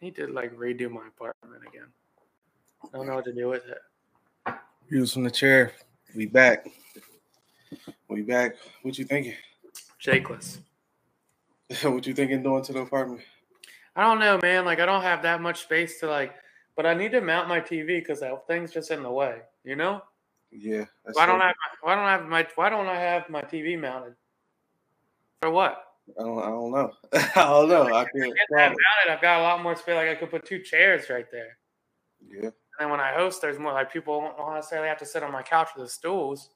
need to like redo my apartment again. I don't know what to do with it. Views from the chair. We back. We back. What you thinking? Shakeless. what you thinking doing to the apartment? I don't know, man. Like I don't have that much space to like, but I need to mount my TV because that thing's just in the way. You know? Yeah. Why don't I? Why don't I have my? Why don't I have my TV mounted? For what? I don't. I don't know. I don't know. I can't. mounted, I've got a lot more space. Like I could put two chairs right there. Yeah. And then when I host, there's more like people don't necessarily have to sit on my couch with the stools.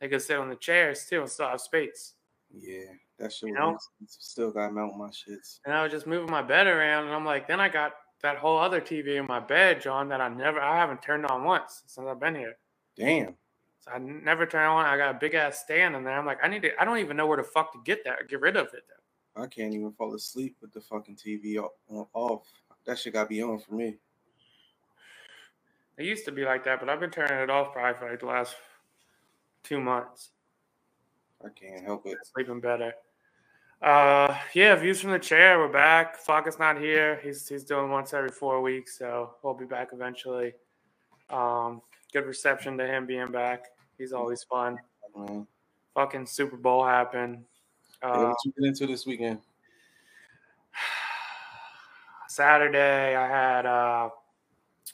They could sit on the chairs too and still have space. Yeah, that shit. You know? Still got to mount my shits. And I was just moving my bed around, and I'm like, then I got that whole other TV in my bed, John, that I never, I haven't turned on once since I've been here. Damn. So I never turn on. I got a big ass stand in there. I'm like, I need to. I don't even know where the fuck to get that. Get rid of it. Though. I can't even fall asleep with the fucking TV off. That shit got to be on for me. It used to be like that, but I've been turning it off probably for like the last two months. I can't help it. Sleeping better. Uh, yeah, views from the chair. We're back. is not here. He's he's doing once every four weeks, so we'll be back eventually. Um, good reception to him being back. He's always fun. Mm-hmm. Fucking Super Bowl happened. Uh, what you get into this weekend? Saturday, I had uh,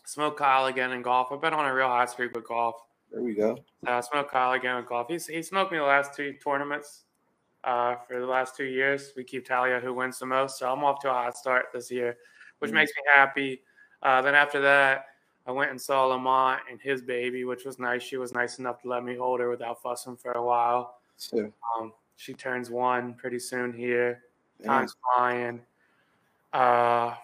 smoked Kyle again in golf. I've been on a real hot streak with golf. There we go. Uh, smoked Kyle again in golf. He's he smoked me the last two tournaments. Uh, for the last two years, we keep tally of who wins the most. So I'm off to a hot start this year, which mm-hmm. makes me happy. Uh, then after that, I went and saw Lamont and his baby, which was nice. She was nice enough to let me hold her without fussing for a while. Sure. Um, she turns one pretty soon here. Time's flying. Uh,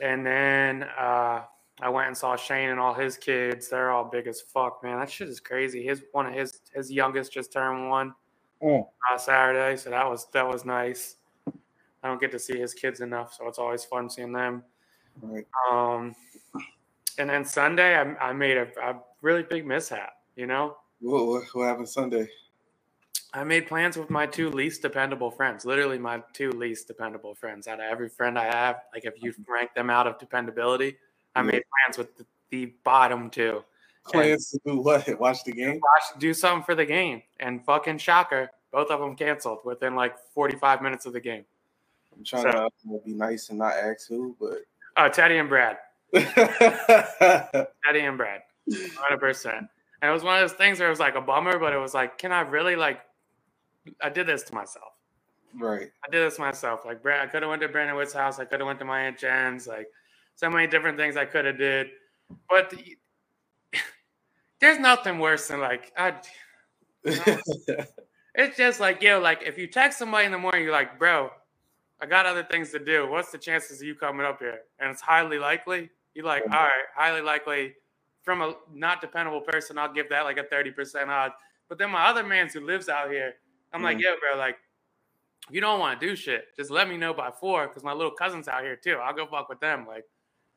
and then uh, I went and saw Shane and all his kids. They're all big as fuck, man. That shit is crazy. His one of his his youngest just turned one oh. uh, Saturday, so that was that was nice. I don't get to see his kids enough, so it's always fun seeing them. Right. Um, and then Sunday, I, I made a, a, really big mishap. You know. What, what happened Sunday? I made plans with my two least dependable friends. Literally, my two least dependable friends out of every friend I have. Like, if you rank them out of dependability, I yeah. made plans with the, the bottom two. Plans and to do what? Watch the game? Watch, do something for the game. And fucking shocker, both of them canceled within like 45 minutes of the game. I'm trying so, to be nice and not ask who, but. Oh, Teddy and Brad. Teddy and Brad, 100. percent And it was one of those things where it was like a bummer, but it was like, can I really like? I did this to myself. Right. I did this myself. Like Brad, I could have went to Brandon Wood's house. I could have went to my aunt Jen's. Like so many different things I could have did, but the, there's nothing worse than like I. You know, it's just like yo, like if you text somebody in the morning, you're like, bro, I got other things to do. What's the chances of you coming up here? And it's highly likely. You're like, all right, highly likely. From a not dependable person, I'll give that like a 30% odds. But then my other man who lives out here, I'm mm. like, yo, bro, like, if you don't want to do shit, just let me know by four because my little cousin's out here too. I'll go fuck with them. Like,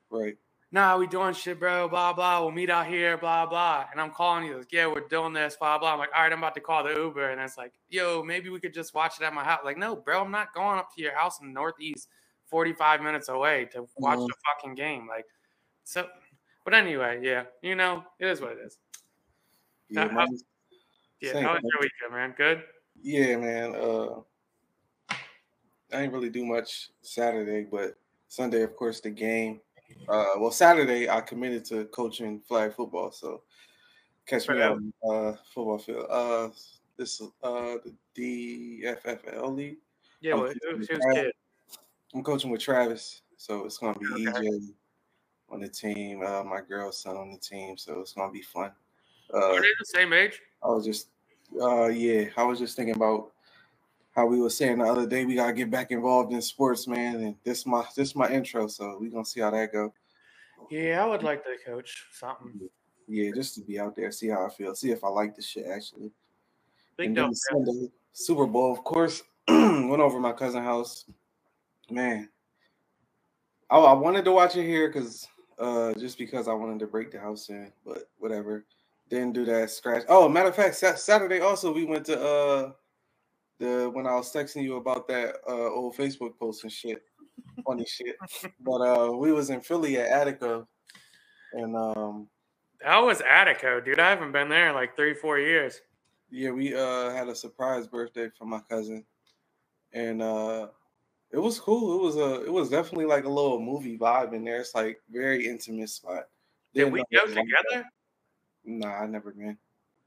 right. Nah, we doing shit, bro. Blah blah. We'll meet out here. Blah blah. And I'm calling you. Like, yeah, we're doing this. Blah blah. I'm like, all right, I'm about to call the Uber. And it's like, yo, maybe we could just watch it at my house. Like, no, bro, I'm not going up to your house in the Northeast, 45 minutes away to watch mm-hmm. the fucking game. Like, so. But anyway, yeah, you know, it is what it is. Yeah, how, yeah. How was your weekend, man? Good. Yeah, man. Uh, I didn't really do much Saturday, but Sunday, of course, the game. Uh, well, Saturday I committed to coaching flag football, so catch me on uh, football field. Uh, this uh the DFFL league. Yeah, well, who's kid? I'm coaching with Travis, so it's gonna be okay. EJ on the team. Uh, my girl's son on the team, so it's gonna be fun. Uh, Are they the same age? I was just, uh, yeah, I was just thinking about how we were saying the other day, we gotta get back involved in sports, man. And this my this my intro, so we gonna see how that go. Yeah, I would like to coach something. Yeah, just to be out there, see how I feel, see if I like the shit actually. Big dope. Sunday, Super Bowl, of course. went over my cousin house. Man, I, I wanted to watch it here because uh just because I wanted to break the house in, but whatever. Didn't do that scratch. Oh, matter of fact, Saturday also we went to uh the when I was texting you about that uh, old Facebook post and shit. funny shit. But uh, we was in Philly at Attica, and um, that was Attica, dude. I haven't been there in like three, four years. Yeah, we uh had a surprise birthday for my cousin, and uh, it was cool. It was a, it was definitely like a little movie vibe in there. It's like very intimate spot. Did Didn't we go together? Nah, I never been.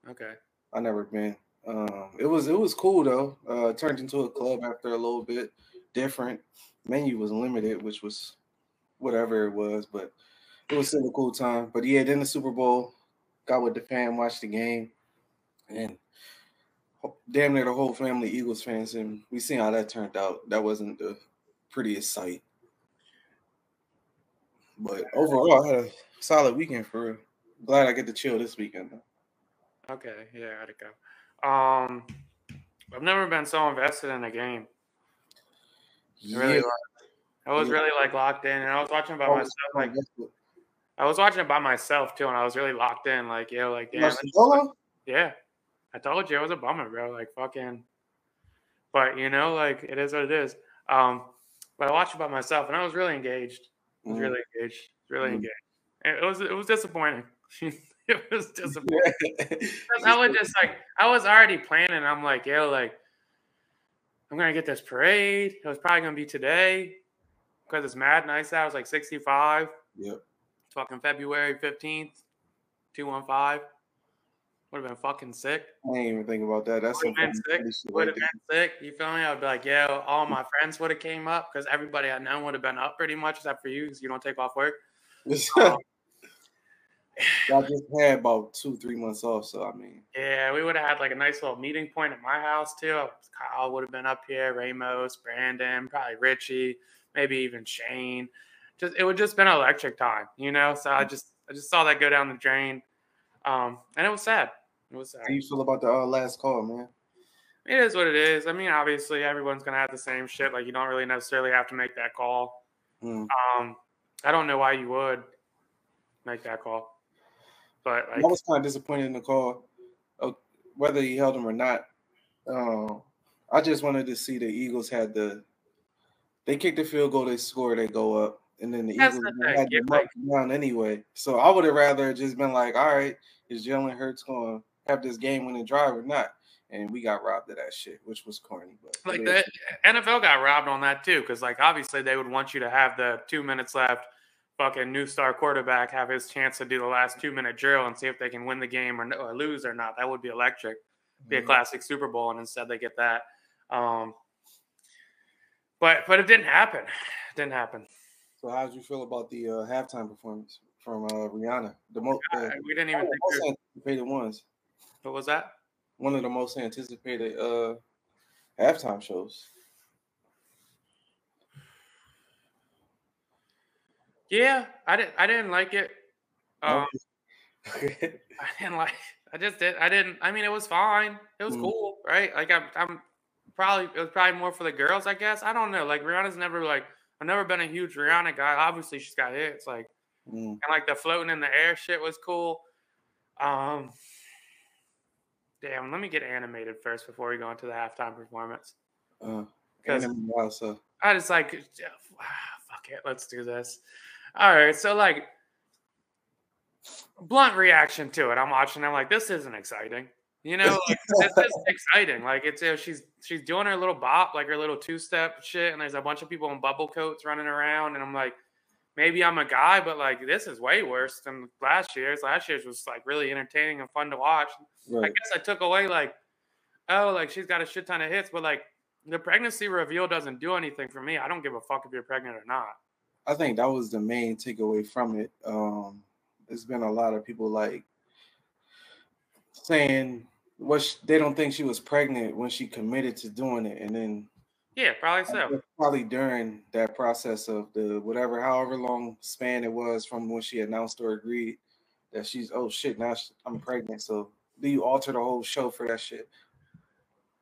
Okay. I never been. Um, it was it was cool though. Uh, turned into a club after a little bit. Different menu was limited, which was whatever it was, but it was still a cool time. But yeah, then the Super Bowl, got with the fam, watched the game, and damn near the whole family Eagles fans, and we seen how that turned out. That wasn't the prettiest sight. But overall, I had a solid weekend for real. Glad I get to chill this weekend. Though. Okay, yeah, I had to go. Um, I've never been so invested in a game. Yeah. Really, I was yeah. really like locked in, and I was watching by oh, myself. Like, I was watching it by myself too, and I was really locked in. Like, yeah, like, damn, yeah. I told you it was a bummer, bro. Like, fucking. But you know, like, it is what it is. Um, but I watched it by myself, and I was really engaged. I was mm. really engaged. Really mm. engaged. It was it was disappointing. it was disappointing. I was just like, I was already planning. I'm like, yo, like, I'm gonna get this parade. It was probably gonna be today because it's mad nice out. It's like 65. Yep. Fucking February 15th, 215. Would have been fucking sick. I didn't even think about that. That's would have been sick. Would have been sick. You feel me? I'd be like, yeah, all my friends would have came up because everybody I know would have been up pretty much, except for you because you don't take off work. um, I just had about two, three months off, so I mean, yeah, we would have had like a nice little meeting point at my house too. Kyle would have been up here, Ramos, Brandon, probably Richie, maybe even Shane. Just it would just been electric time, you know. So I just I just saw that go down the drain, um, and it was sad. Was. How you feel about the uh, last call, man? It is what it is. I mean, obviously, everyone's gonna have the same shit. Like you don't really necessarily have to make that call. Mm. Um, I don't know why you would make that call. But like, I was kind of disappointed in the call, uh, whether he held him or not. Uh, I just wanted to see the Eagles had the they kick the field goal, they score, they go up, and then the That's Eagles the had the like, down anyway. So I would have rather just been like, all right, is Jalen Hurts going to have this game winning drive or not? And we got robbed of that shit, which was corny. But like the NFL got robbed on that too, because like obviously they would want you to have the two minutes left fucking new star quarterback have his chance to do the last two minute drill and see if they can win the game or, or lose or not. That would be electric. Be a mm-hmm. classic Super Bowl, and instead they get that. Um, but but it didn't happen. It didn't happen. So how did you feel about the uh, halftime performance from uh, Rihanna? The most uh, we didn't even most anticipated ones. What was that? One of the most anticipated uh, halftime shows. Yeah, I didn't. I didn't like it. Um, I didn't like. I just did. I didn't. I mean, it was fine. It was mm. cool, right? Like I'm. I'm probably. It was probably more for the girls, I guess. I don't know. Like Rihanna's never like. I've never been a huge Rihanna guy. Obviously, she's got hits. Like, mm. and like the floating in the air shit was cool. Um. Damn. Let me get animated first before we go into the halftime performance. Because uh, I just like, fuck it. Let's do this. All right, so like blunt reaction to it. I'm watching. I'm like, this isn't exciting. You know, like, this is exciting. Like it's you know, she's she's doing her little bop, like her little two step shit, and there's a bunch of people in bubble coats running around, and I'm like, maybe I'm a guy, but like this is way worse than last year's. Last year's was like really entertaining and fun to watch. Right. I guess I took away like, oh, like she's got a shit ton of hits, but like the pregnancy reveal doesn't do anything for me. I don't give a fuck if you're pregnant or not. I think that was the main takeaway from it. Um, there's been a lot of people like saying what well, they don't think she was pregnant when she committed to doing it, and then yeah, probably so. Probably during that process of the whatever, however long span it was from when she announced or agreed that she's oh shit now I'm pregnant. So do you alter the whole show for that shit?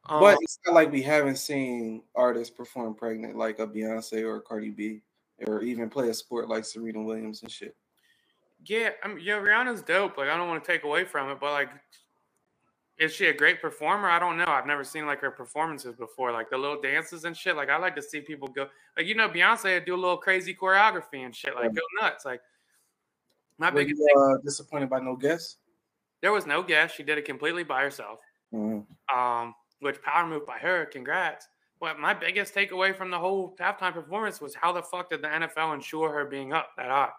Um, but it's not like we haven't seen artists perform pregnant like a Beyonce or a Cardi B or even play a sport like Serena Williams and shit. Yeah, I mean, yeah, Rihanna's dope. Like, I don't want to take away from it, but like, is she a great performer? I don't know. I've never seen like her performances before, like the little dances and shit. Like I like to see people go, like you know, Beyonce do a little crazy choreography and shit, like go nuts. Like my Were biggest you, uh, disappointed by no guest. There was no guest. She did it completely by herself. Mm-hmm. Um, which power move by her. Congrats. But my biggest takeaway from the whole halftime performance was how the fuck did the NFL ensure her being up that high?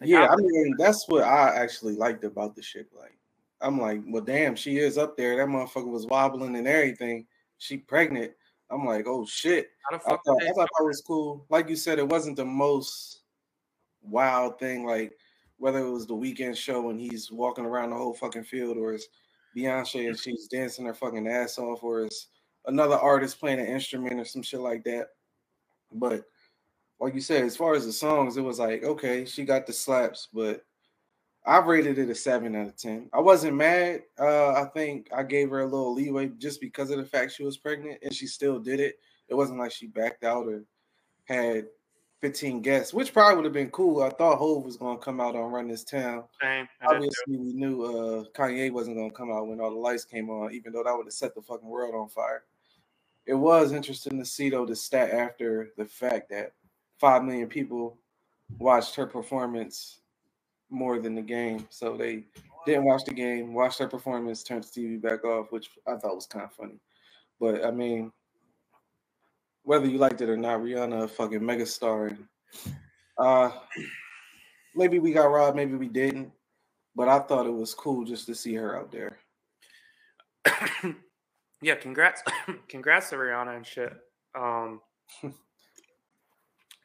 Like, yeah, I mean that's what I actually liked about the shit. Like, I'm like, well, damn, she is up there. That motherfucker was wobbling and everything. She pregnant. I'm like, oh shit. I thought, I thought that was cool. Like you said, it wasn't the most wild thing. Like whether it was the Weeknd show and he's walking around the whole fucking field, or it's Beyonce and she's dancing her fucking ass off, or it's another artist playing an instrument or some shit like that. But like you said, as far as the songs, it was like, okay, she got the slaps, but I rated it a seven out of ten. I wasn't mad. Uh, I think I gave her a little leeway just because of the fact she was pregnant and she still did it. It wasn't like she backed out or had 15 guests, which probably would have been cool. I thought Hov was gonna come out on Run This Town. Same. Obviously, we knew uh, Kanye wasn't gonna come out when all the lights came on, even though that would have set the fucking world on fire. It was interesting to see though the stat after the fact that five million people watched her performance more than the game. So they didn't watch the game, watched her performance, turned the TV back off, which I thought was kind of funny. But I mean, whether you liked it or not, Rihanna a fucking megastar. uh maybe we got robbed, maybe we didn't. But I thought it was cool just to see her out there. yeah, congrats congrats to Rihanna and shit. Um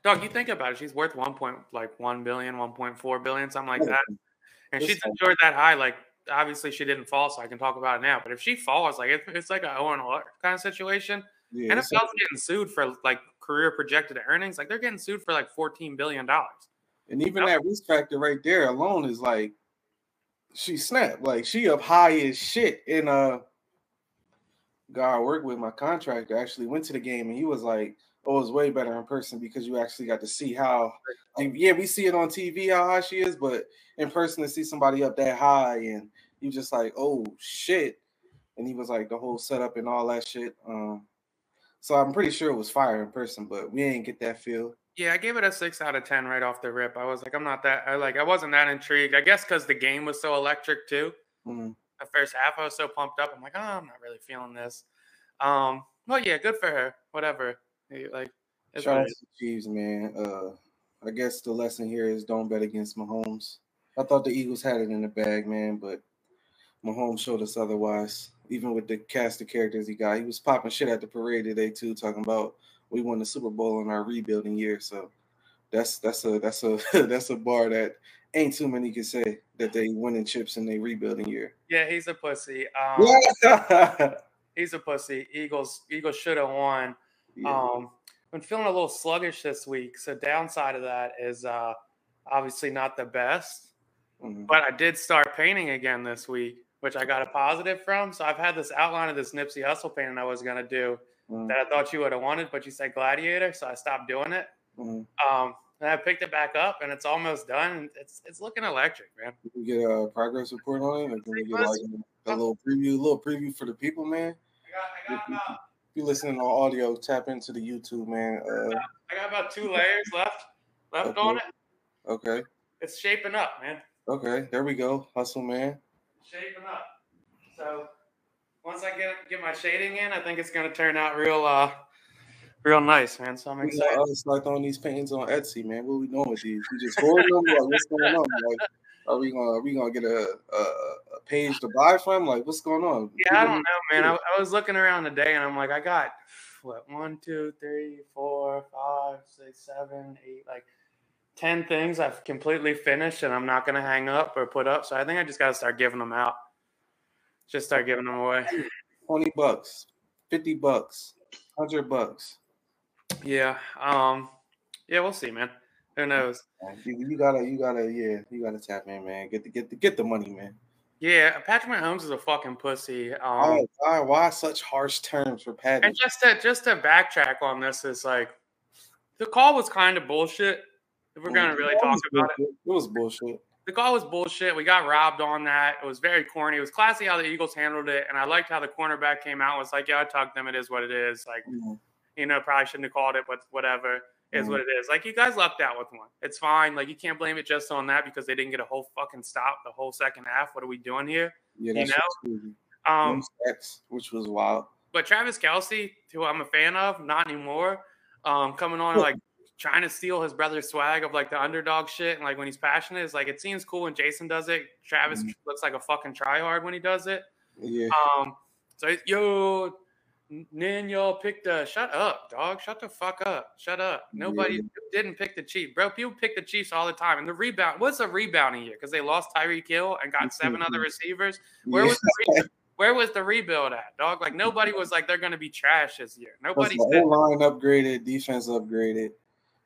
Dog, you think about it, she's worth one point like one billion, 1.4 billion, something like that. And she's enjoyed that high. Like obviously she didn't fall, so I can talk about it now. But if she falls, like it, it's like a Owen Hart kind of situation. Yeah, NFL's getting sued for like career projected earnings. Like they're getting sued for like 14 billion dollars. And even that risk factor right there alone is like she snapped. Like she up high as shit. And uh guy I worked with, my contractor, actually went to the game and he was like, Oh, it's way better in person because you actually got to see how like, yeah, we see it on TV how high she is, but in person to see somebody up that high and you just like, oh shit. And he was like the whole setup and all that shit. Um so I'm pretty sure it was fire in person, but we didn't get that feel. Yeah, I gave it a six out of ten right off the rip. I was like, I'm not that. I like, I wasn't that intrigued. I guess because the game was so electric too. Mm-hmm. The first half, I was so pumped up. I'm like, oh, I'm not really feeling this. Um, well, yeah, good for her. Whatever. Like, shout out to Chiefs, man. Uh, I guess the lesson here is don't bet against Mahomes. I thought the Eagles had it in the bag, man, but Mahomes showed us otherwise even with the cast of characters he got. He was popping shit at the parade today too, talking about we won the Super Bowl in our rebuilding year. So that's that's a that's a that's a bar that ain't too many can say that they winning chips in their rebuilding year. Yeah, he's a pussy. Um, he's a pussy. Eagles Eagles should have won. Yeah. Um, I'm feeling a little sluggish this week. So downside of that is uh, obviously not the best. Mm-hmm. But I did start painting again this week which I got a positive from. So I've had this outline of this Nipsey Hussle painting I was gonna do mm. that I thought you would have wanted, but you said Gladiator, so I stopped doing it. Mm. Um, and I picked it back up, and it's almost done. It's it's looking electric, man. Can we get a progress report on it? Or can we get like a, a little preview, a little preview for the people, man? I got, I got about, if you listening on audio, tap into the YouTube, man. Uh, I got about two layers left left okay. on it. Okay. It's shaping up, man. Okay, there we go. Hustle, man shaping up. So once I get get my shading in, I think it's gonna turn out real uh real nice, man. So I'm excited. I was like on these paintings on Etsy, man. What are we doing with these? We just holding them. Like, what's going on? Like, are we gonna are we gonna get a, a, a page to buy from? Like, what's going on? Yeah, I don't know, man. I, I was looking around today, and I'm like, I got what one, two, three, four, five, six, seven, eight, like 10 things I've completely finished and I'm not going to hang up or put up. So I think I just got to start giving them out. Just start giving them away. 20 bucks, 50 bucks, 100 bucks. Yeah. Um, yeah, we'll see, man. Who knows? You, you, gotta, you gotta, yeah, you gotta tap in, man. Get the, get the, get the money, man. Yeah, Patrick Mahomes is a fucking pussy. Um, why, why, why such harsh terms for Patrick? And just to just to backtrack on this is like, the call was kind of bullshit if we're gonna really talk about it, it was bullshit. the call was bullshit. We got robbed on that. It was very corny. It was classy how the Eagles handled it, and I liked how the cornerback came out. and Was like, yeah, I tucked them. It is what it is. Like, Mhm. you know, probably shouldn't have called it, but whatever is Mhm. what it is. Like, you guys lucked out with one. It's fine. Like, you can't blame it just on that because they didn't get a whole fucking stop the whole second half. What are we doing here? Yeah, You know? Um, sacks, which was wild. but Travis Kelce, who I'm a fan of, not anymore, um, coming on like trying to steal his brother's swag of like the underdog shit and like when he's passionate, is like it seems cool when Jason does it. Travis Mhm. looks like a fucking tryhard when he does it. Yeah, Um, so yo, Nin, y'all picked the shut up, dog. Shut the fuck up. Shut up. Nobody Yeah. didn't pick the Chiefs, bro. People pick the Chiefs all the time. And the rebound, what's a rebounding year? Because they lost Tyreek Hill and got seven other receivers. Where yeah. was the re- where was the rebuild at, dog? Like nobody was like they're gonna be trash this year. Nobody the line upgraded, defense upgraded.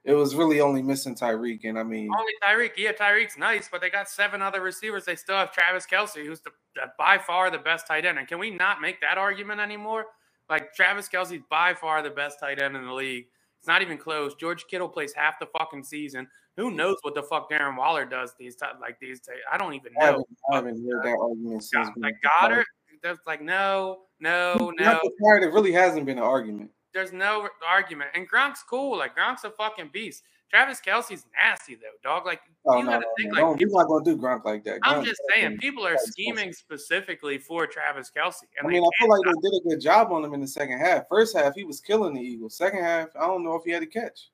It was really only missing Tyreek, and I mean, only Tyreek. Yeah, Tyreek's nice, but they got seven other receivers. They still have Travis Kelce, who's the, the by far the best tight end. And can we not make that argument anymore? Like Travis Kelce's by far the best tight end in the league. It's not even close. George Kittle plays half the fucking season. Who knows what the fuck Darren Waller does these times? Like these, days? I don't even know. I haven't heard that argument since. God, like. Goddard, that's like no, no, no. It really hasn't been an argument. There's no argument. And Gronk's cool. Like Gronk's a fucking beast. Travis Kelce's nasty though, dog. Like Oh you no, gotta no, think no. like We're not gonna do Gronk like that. I'm just saying, people are scheming specifically for Travis Kelce. I mean, I feel like can't they did a good job on him in the second half. First half, he was killing the Eagles. Second half, I don't know if he had a catch.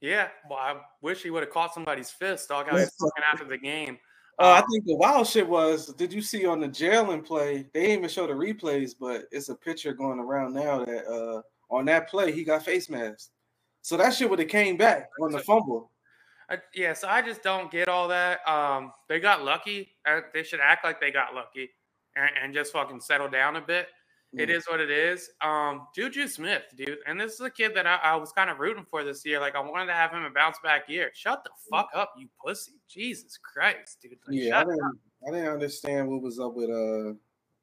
Yeah, well, I wish he would have caught somebody's fist, dog. How he's talking after the game. Uh, I Um, think the wild shit was, did you see on the Jalen play? They didn't even show the replays, but it's a picture going around now that uh on that play he got face masked. So that shit would have came back on the fumble. I, yeah, so I just don't get all that. Um, they got lucky. Uh, they should act like they got lucky and, and just fucking settle down a bit. It is what it is. Um, Juju Smith, dude, and this is a kid that I, I was kind of rooting for this year. Like I wanted to have him a bounce back year. Shut the fuck up, you pussy! Jesus Christ, dude. Like, Yeah, I didn't, I didn't understand what was up with uh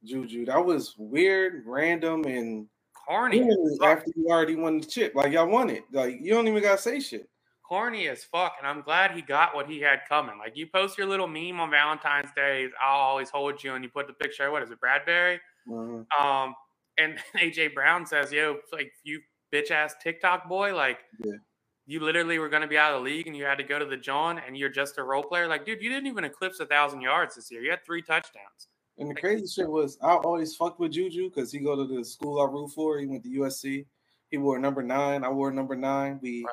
Juju. That was weird, random, and corny. After you already won the chip, like y'all won it. Like you don't even gotta say shit. corny as fuck, and I'm glad he got what he had coming. Like you post your little meme on Valentine's Day, I'll always hold you, and you put the picture. What is it, Bradbury? Mhm. Um, and AJ Brown says, "Yo, like you bitch ass TikTok boy, like Yeah. you literally were going to be out of the league, and you had to go to the John, and you're just a role player. Like, dude, you didn't even eclipse a thousand yards this year. You had three touchdowns. And the crazy shit was, I always fucked with Juju because he go to the school I root for. He went to USC. He wore number nine. I wore number nine. We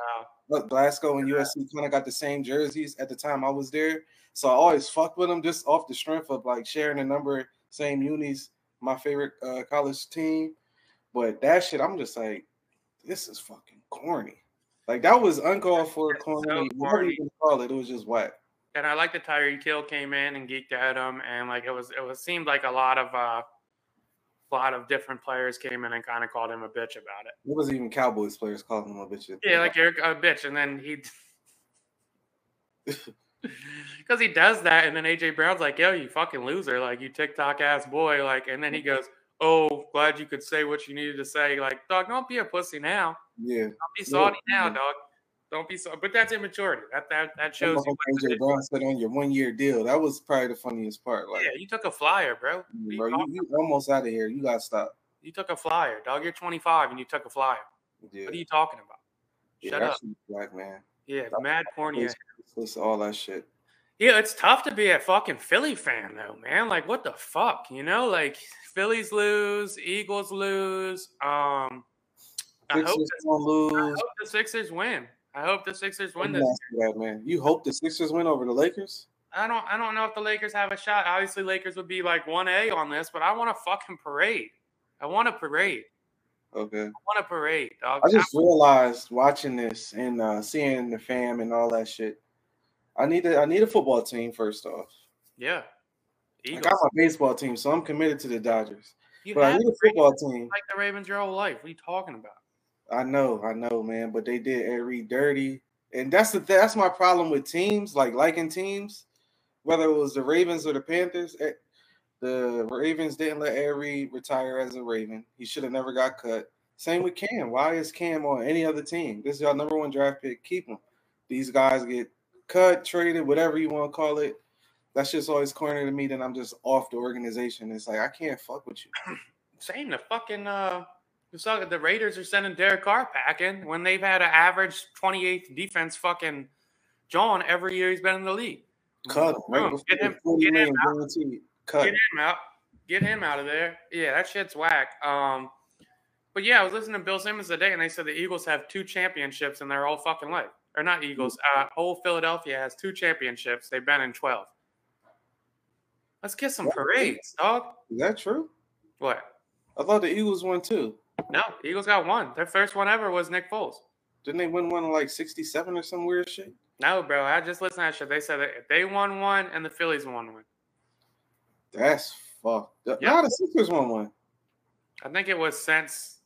Wow. Glasgow and USC kind of got the same jerseys at the time I was there. So I always fucked with him just off the strength of like sharing a number, same unis, my favorite uh, college team. But that shit, I'm just like, this is fucking corny. Like that was uncalled for corny. so corny. you can call it, it was just whack. And I like that Tyreek Hill came in and geeked at him, and like it was, it was seemed like a lot of, uh, a lot of different players came in and kind of called him a bitch about it. It wasn't even Cowboys players calling him a bitch. Yeah, like you're a bitch, and then he, because he does that, and then AJ Brown's like, "Yo, you fucking loser! Like you TikTok ass boy!" Like, and then he goes, "Oh, glad you could say what you needed to say." Like, dog, don't be a pussy now. yeah. Don't be salty now, dog. Don't be so. But that's immaturity. That that that shows you. AJ. Brown said on your one year deal. That was probably the funniest part. Like, Yeah, you took a flyer, bro. You bro, you, you almost out of here. You gotta stop. You took a flyer, dog. You're 25 and you took a flyer. Yeah, What are you talking about? yeah, Shut up. black man. Yeah, mad corny. Listen, all that shit. Yeah, it's tough to be a fucking Philly fan though, man. Like, what the fuck, you know? Like, Phillies lose, Eagles lose. Um, I hope, the, I hope the Sixers win. I hope the Sixers win this. that, man. You hope the Sixers win over the Lakers? I don't. I don't know if the Lakers have a shot. Obviously, Lakers would be like one A on this, but I want a fucking parade. I want a parade. Okay. I want a parade, dog. I just realized watching this and uh, seeing the fam and all that shit. I need a I need a football team first off. yeah. I got my baseball team, so I'm committed to the Dodgers. You But I need a football team. like the Ravens your whole life. What are you talking about? I know, I know, man, but they did Ed Reed dirty, and that's the that's my problem with teams, like liking teams, whether it was the Ravens or the Panthers. eh, The Ravens didn't let Ed Reed retire as a Raven. He should have never got cut. Same with Cam. Why is Cam on any other team? This is your number one draft pick. Keep him. These guys get cut, traded, whatever you want to call it. That's just always corny to me. Then I'm just off the organization. It's like I can't fuck with you. Same. The fucking uh, the Raiders are sending Derek Carr packing when they've had an average 28th defense fucking John every year he's been in the league. Cut right Get him, get him out. Cut. Get him out. Get him out of there. Yeah, that shit's whack. Um, but yeah, I was listening to Bill Simmons today, and they said the Eagles have two championships in their whole fucking life. Or not Eagles. Uh, whole Philadelphia has two championships. They've been in twelve. Let's get some parades, dog. Is that true? What? I thought the Eagles won too. No, Eagles got one. Their first one ever was Nick Foles. Didn't they win one in like '67 or some weird shit? No, bro. I just listened to that shit. They said that they won one and the Phillies won one. That's fucked. Yep. Yep. No, the Sixers won one. I think it was since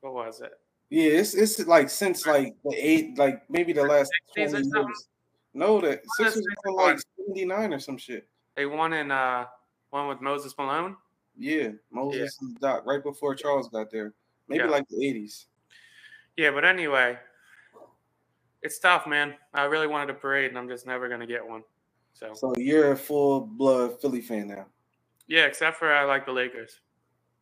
what was it? Yeah, it's it's like since like the eight, like maybe the last 60s or 20 years. No, the Sixers won like 79 or some shit. They won in uh one with Moses Malone. Yeah, Moses and Doc right before Charles got there. Maybe Yeah. like the 80s. Yeah, but anyway, it's tough, man. I really wanted a parade, and I'm just never gonna get one. So So you're a full blood Philly fan now. yeah, except for I like the Lakers.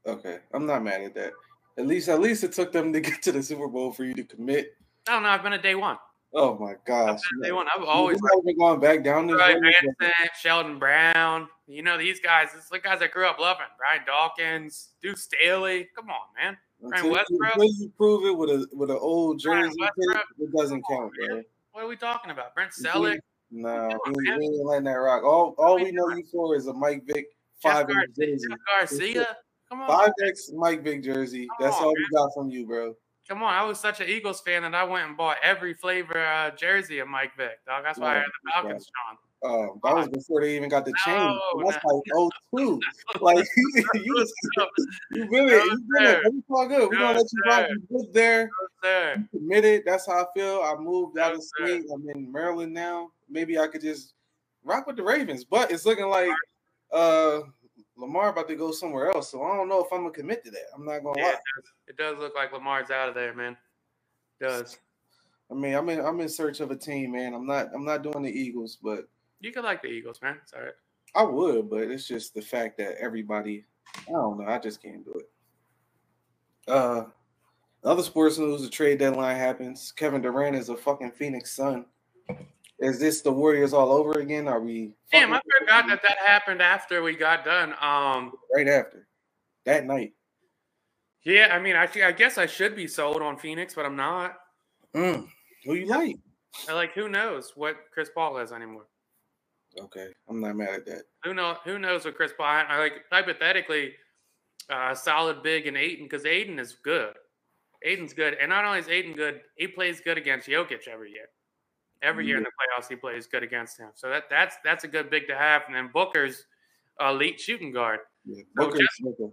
Okay, I'm not mad at that. At least, at least it took them to get to the Super Bowl for you to commit. Oh, I don't know. I've been a day one. Oh my gosh! They one. I've always been going back down this road, Manson, Sheldon Brown. You know these guys. It's the guys I grew up loving. Brian Dawkins, Duce Staley. Come on, man. Brian Until Westbrook? until you prove it with a with an old jersey, it doesn't Come on, count, bro. What are we talking about? Brent Celek, Nah, on, we, man. we ain't letting that rock. All all we know you for is a Mike Vick Jeff five Garcia. X jersey. Jeff Garcia. Come on, Five X Mike Vick jersey. Come That's on, all we got from you, bro. Come on. I was such an Eagles fan that I went and bought every flavor uh, jersey of Mike Vick. Dog, that's why I Yeah, had the Falcons, Sean. Um, that was before they even got the chain. No, That's no. like oh two. Like you, you, you really, you really, it's all good. We're gonna let you rock. You good there, you committed. That's how I feel. I moved out of state. I'm in Maryland now. Maybe I could just rock with the Ravens, but it's looking like uh Lamar about to go somewhere else. So I don't know if I'm gonna commit to that. I'm not gonna Yeah, lie. it does, it does look like Lamar's out of there, man. It does. I mean, I'm in I'm in search of a team, man. I'm not I'm not doing the Eagles, but You could like the Eagles, man. It's all right. I would, but it's just the fact that everybody, I don't know, I just can't do it. Uh, other sports news: the trade deadline happens. Kevin Durant is a fucking Phoenix Sun. Is this the Warriors all over again? Are we? Damn, I forgot that that happened after we got done. Um, right after that night. yeah, I mean, I, I guess I should be sold on Phoenix, but I'm not. Mm, who you like? I like, who knows what Chris Paul is anymore? Okay, I'm not mad at that. Who know? Who knows what Chris Paul? I, like hypothetically, uh, solid big and Ayton because Ayton is good. Ayton's good, and not only is Ayton good, he plays good against Jokic every year. Every year in the playoffs, he plays good against him. So that that's that's a good big to have. And then Booker's elite shooting guard. Yeah, So just- Booker.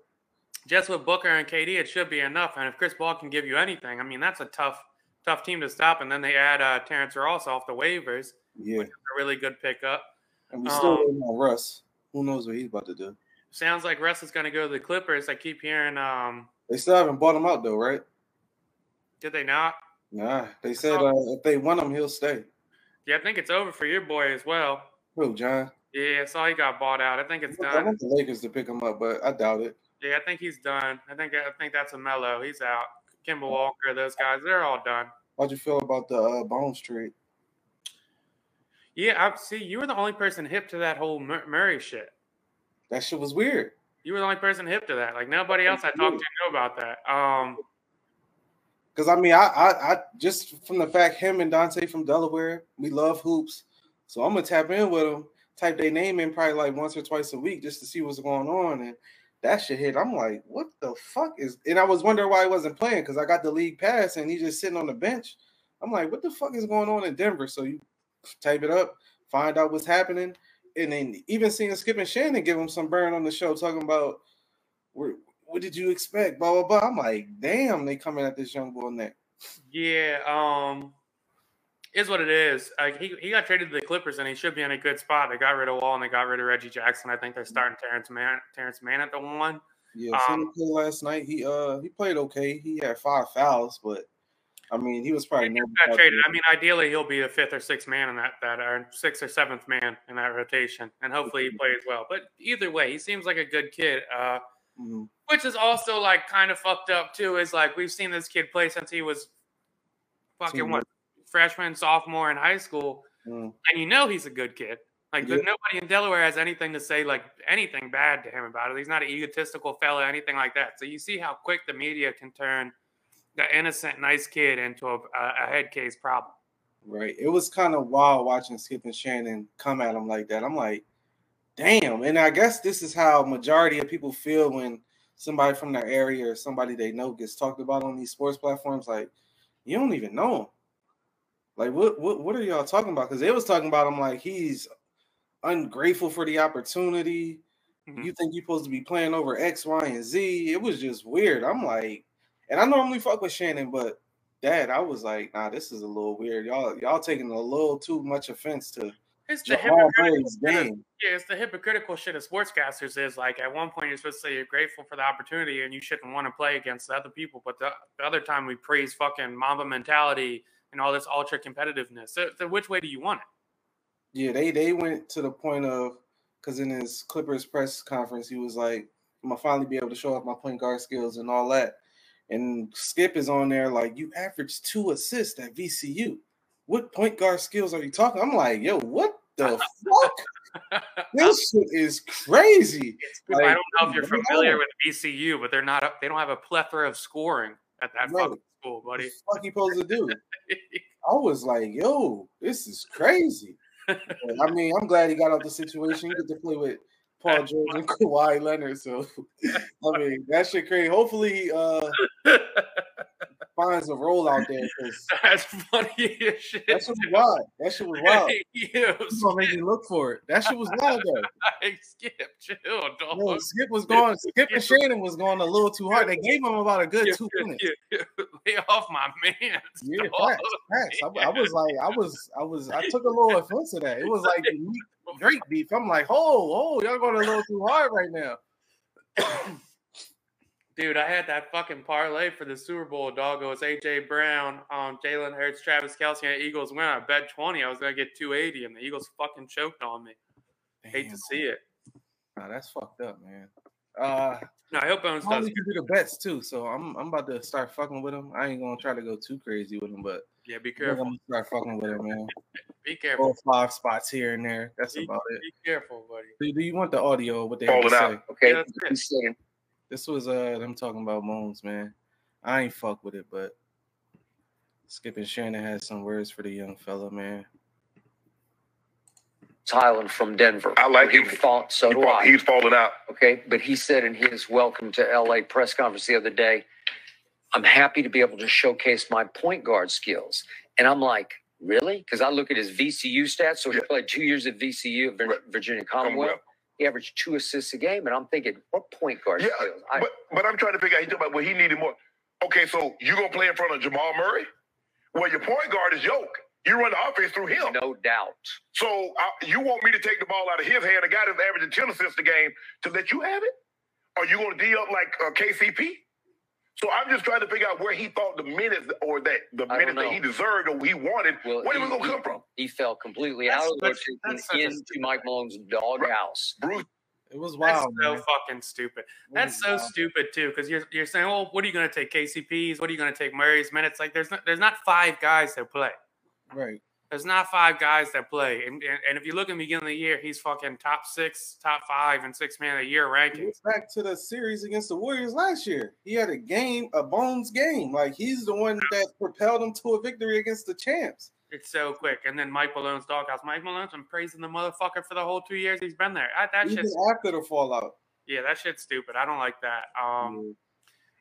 Just with Booker and KD, it should be enough. And if Chris Paul can give you anything, I mean, that's a tough tough team to stop. And then they add uh, Terrence Ross off the waivers, Yeah, a really good pickup. and we still Um, waiting on Russ. Who knows what he's about to do? Sounds like Russ is going to go to the Clippers. I keep hearing. Um, They still haven't bought him out though, right? did they not? Nah, they said uh, if they want him, he'll stay. Yeah, I think it's over for your boy as well. Who, John? Yeah, I saw he got bought out. I think it's done. I want the Lakers to pick him up, but I doubt it. Yeah, I think he's done. I think I think that's a mellow. He's out. Kemba Walker, those guys, they're all done. How'd you feel about the uh, Bones trade? Yeah, I see. You were the only person hip to that whole Murray shit. That shit was weird. You were the only person hip to that. Like nobody else I talked to knew about that. Um, Cause I mean, I, I, I just from the fact him and Dante from Delaware, we love hoops, so I'm gonna tap in with them, type their name in probably like once or twice a week just to see what's going on, and that shit hit. I'm like, what the fuck is? And I was wondering why he wasn't playing because I got the league pass and he's just sitting on the bench. I'm like, what the fuck is going on in Denver? So you type it up, find out what's happening, and then even seeing Skip and Shannon give him some burn on the show talking about where what did you expect? Blah blah blah. I'm like, damn, they coming at this young boy neck. yeah, um, is what it is. Like he, he got traded to the Clippers and he should be in a good spot. They got rid of Wall and they got rid of Reggie Jackson. I think they're starting Terance Mann Terance Mann at the one. Yeah, Um, last night. He uh he played okay. He had five fouls, but I mean, he was probably He got traded. I mean, ideally, he'll be the fifth or sixth man in that that or sixth or seventh man in that rotation, and hopefully he plays well. But either way, he seems like a good kid. Uh, mm-hmm. Which is also like kind of fucked up too. Is like we've seen this kid play since he was fucking what freshman, sophomore in high school, mm. and you know he's a good kid. Like Yeah. nobody in Delaware has anything to say like anything bad to him about it. He's not an egotistical fella, anything like that. So you see how quick the media can turn the innocent, nice kid into a, a, a head case problem. Right. It was kind of wild watching Skip and Shannon come at him like that. I'm like, damn. And I guess this is how majority of people feel when somebody from their area or somebody they know gets talked about on these sports platforms. Like, you don't even know him. Like, what what what are y'all talking about? Because they was talking about him like he's ungrateful for the opportunity. Mhm. You think you're supposed to be playing over X, Y, and Z. It was just weird. I'm like, and I normally fuck with Shannon, but Dad, I was like, nah, this is a little weird. Y'all, y'all taking a little too much offense to It's the Jamal hypocritical shit of- game. Yeah, it's the hypocritical shit of sportscasters is like at one point you're supposed to say you're grateful for the opportunity and you shouldn't want to play against other people, but the, the other time we praise fucking Mamba mentality and all this ultra competitiveness. So, so which way do you want it? Yeah, they they went to the point of because in his Clippers press conference, he was like, I'm gonna finally be able to show off my point guard skills and all that. And Skip is on there like, you averaged two assists at VCU. What point guard skills are you talking? I'm like, yo, what the fuck? This shit is crazy. I don't know if you're familiar with VCU, but they're not. a- They don't have a plethora of scoring at that Right. fucking school, What buddy. the fuck you supposed to do? I was like, yo, this is crazy. But, I mean, I'm glad he got out the situation. He get to play with Paul George and Kawhi Leonard. So I mean, that shit crazy. Hopefully uh finds a role out there That's funny as shit. that shit was wild. That shit was wild. Yo, gonna make me look for it. That shit was wild though. Skip, skip, chill, dog. Yo, Skip was going, Skip and Shannon was going a little too hard. They gave him about a good two minutes. Lay off my man. Yeah, facts, facts. I, I was like, I was, I was, I took a little offense to that. It was like Drake beef. I'm like, oh, oh, y'all going a little too hard right now. Dude, I had that fucking parlay for the Super Bowl, dog. It was AJ Brown, um, Jalen Hurts, Travis Kelce, and Eagles win. I bet 20. I was gonna get 280, and the Eagles fucking choked on me. Hate Damn. to see it. Nah, that's fucked up, man. Uh, No, I hope Bones I does. only can do the bets too, so I'm I'm about to start fucking with him. I ain't gonna try to go too crazy with him, but Yeah, be careful. I'm gonna start fucking with him, man. Be careful. Four five spots here and there. That's Be, about it. be careful, buddy. Do, do you want the audio? What they have Call to it say? out, okay? Yeah, that's it. He's saying, This was uh them talking about Moans, man. I ain't fuck with it, but Skip and Shannon had some words for the young fella, man. Tylen from Denver. I like he him. thought so he do fall- I. he's falling out. Okay, but he said in his welcome to LA press conference the other day, I'm happy to be able to showcase my point guard skills. And I'm like, really? Because I look at his VCU stats. So he Yeah. played two years at VCU, Virginia Commonwealth. Commonwealth. He averaged two assists a game, and I'm thinking, what point guard Yeah, skills? I, But but I'm trying to figure out. He's talking about what he needed more. Okay, so you gonna play in front of Jamal Murray? Well, your point guard is Yoke. You run the offense through him. no doubt. So uh, you want me to take the ball out of his hand, a guy that's averaging ten assists a game, to let you have it? Are you gonna D up like uh, KCP? So I'm just trying to figure out where he thought the minutes or that the minutes that he deserved or he wanted. Well, where he, was gonna come from? he fell completely That's out of the such- rotation that's such a into Mike Malone's doghouse. Bruce, It was wild. That's wild, so man. fucking stupid. That's so wild. stupid too, because you're you're saying, well, what are you going to take KCPs? What are you going to take Murray's minutes? Like, there's not there's not five guys that play. Right. There's not five guys that play. And, and, and if you look at the beginning of the year, he's fucking top six, top five, and six man of the year rankings. Back to the series against the Warriors last year. He had a game, a bones game. Like he's the one that propelled him to a victory against the champs. It's so quick. And then Mike Malone's doghouse. Mike Malone's been praising the motherfucker for the whole two years he's been there. I, that Even shit's after the fallout. yeah, that shit's stupid. I don't like that. Um,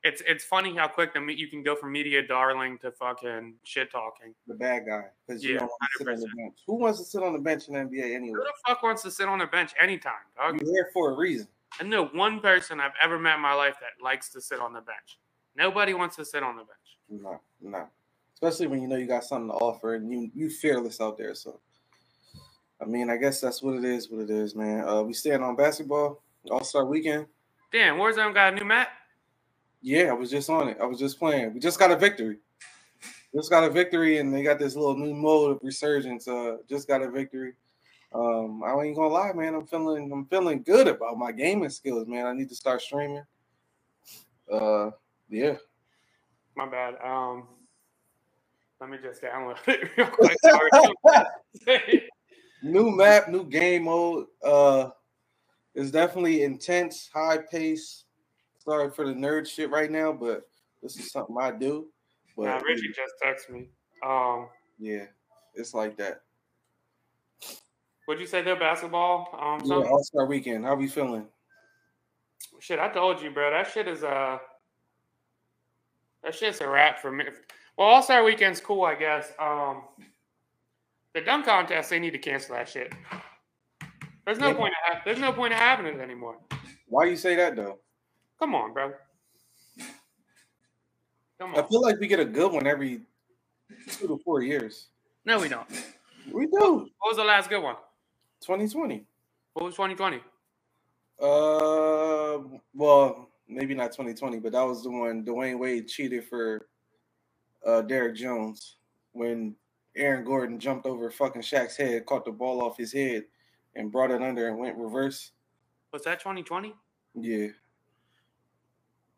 it's it's funny how quick the you can go from media darling to fucking shit talking. the bad guy. Because you Yeah, don't want to sit on the bench. Who wants to sit on the bench in the NBA anyway? Who the fuck wants to sit on the bench anytime, dog? You're there for a reason. I know one person I've ever met in my life that likes to sit on the bench. Nobody wants to sit on the bench. No, no. Especially when you know you got something to offer and you you fearless out there. So I mean, I guess that's what it is, what it is, man. Uh we staying on basketball, all-star weekend. Damn, Warzone got a new map. Yeah, I was just on it. I was just playing. We just got a victory. just got a victory, and they got this little new mode of resurgence. Uh, just got a victory. Um, I ain't gonna lie, man. I'm feeling I'm feeling good about my gaming skills, man. I need to start streaming. Uh, yeah. My bad. Um, let me just download it real quick. Sorry. new map, new game mode. Uh, it's definitely intense, high pace. Sorry for the nerd shit right now, but this is something I do. But nah, Richie just texted me. Um, yeah, it's like that. What'd you say there, basketball? Um, yeah, All Star Weekend. How are you feeling? Shit, I told you, bro. That shit is uh that shit's a wrap for me. Well, All Star Weekend's cool, I guess. Um, the dunk contest, they need to cancel that shit. There's no yeah. point. Of there's no point of having it anymore. Why you say that though? Come on, bro. Come on. I feel like we get a good one every two to four years. No, we don't. We do. What was the last good one? 2020. What was 2020? Uh, well, maybe not 2020, but that was the one Dwyane Wade cheated for uh Derrick Jones when Aaron Gordon jumped over fucking Shaq's head, caught the ball off his head, and brought it under and went reverse. Was that 2020? Yeah.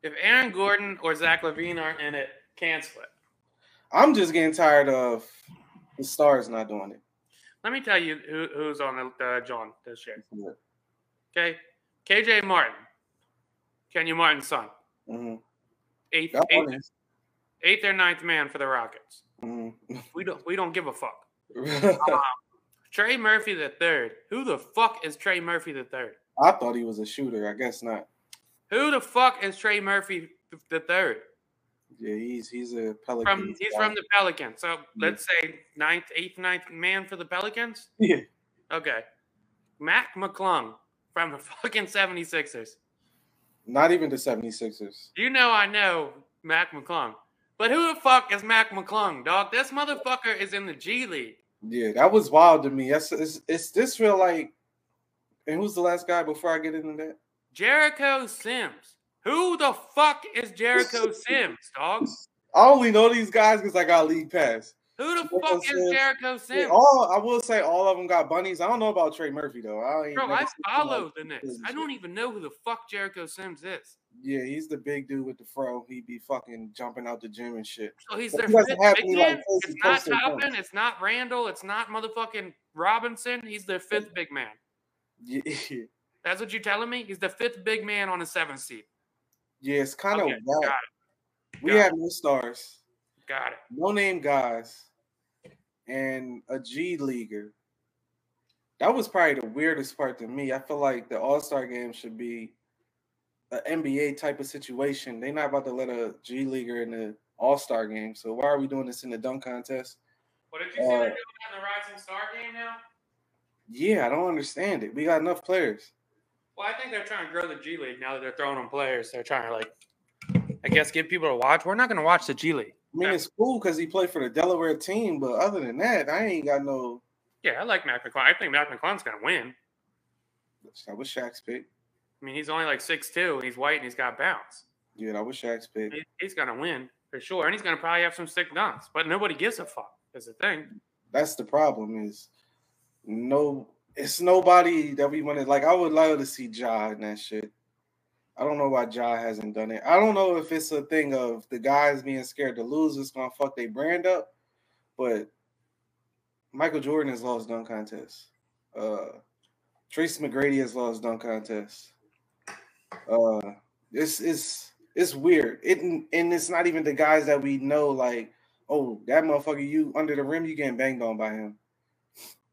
If Aaron Gordon or Zach LaVine aren't in it, cancel it. I'm just getting tired of the stars not doing it. Let me tell you who, who's on the uh, John this year. Okay, KJ Martin, Kenyon Martin's son. Mm-hmm. Eighth, eighth, eighth, or ninth man for the Rockets. Mm-hmm. We don't we don't give a fuck. um, Trey Murphy the third. Who the fuck is Trey Murphy the third? I thought he was a shooter. I guess not. Who the fuck is Trey Murphy the third? Yeah, he's he's a Pelican. From, he's guy. from the Pelicans. So yeah. let's say ninth, eighth, ninth man for the Pelicans. Yeah. Okay. Mac McClung from the fucking 76ers. Not even the 76ers. You know I know Mac McClung. But who the fuck is Mac McClung, dog? This motherfucker is in the G League. Yeah, that was wild to me. It's, it's, it's this real like, and who's the last guy before I get into that? Jericho Sims. Who the fuck is Jericho Sims, dog? I only know these guys because I got league pass. Who the Jericho fuck Sims. is Jericho Sims? Yeah, all I will say, all of them got bunnies. I don't know about Trey Murphy though. I Bro, I follow the Knicks. I don't even know who the fuck Jericho Sims is. Yeah, he's the big dude with the fro. He be fucking jumping out the gym and shit. So he's their he fifth big man. Like it's not Toppin. It's not Randle. It's not motherfucking Robinson. He's their fifth big man. Yeah. That's what you're telling me? He's the fifth big man on the seventh seed. Yeah, it's kind okay, of that. We have no stars. Got it. No name guys. And a G leaguer. That was probably the weirdest part to me. I feel like the All Star game should be an NBA type of situation. They're not about to let a G leaguer in the All Star game. So why are we doing this in the dunk contest? What did you uh, they're doing in the Rising Star game now? Yeah, I don't understand it. We got enough players. Well, I think they're trying to grow the G League now that they're throwing on players. They're trying to like, I guess, get people to watch. We're not going to watch the G League. I mean, it's cool because he played for the Delaware team, but other than that, I ain't got no. Yeah, I like Mac McClung. I think Mac McClung's going to win. That was Shaq's pick. I mean, he's only like six two. He's white and he's got bounce. Yeah, that was Shaq's pick. He, he's going to win for sure, and he's going to probably have some sick dunks. But nobody gives a fuck. Is the thing. That's the problem. Is no it's nobody that we wanted. Like I would love to see Ja in that shit. I don't know why Ja hasn't done it. I don't know if it's a thing of the guys being scared to lose. It's gonna fuck their brand up. But Michael Jordan has lost dunk contests. Uh, Tracy McGrady has lost dunk contests. Uh, it's it's it's weird. It and it's not even the guys that we know. Like, oh, that motherfucker, you under the rim, you getting banged on by him.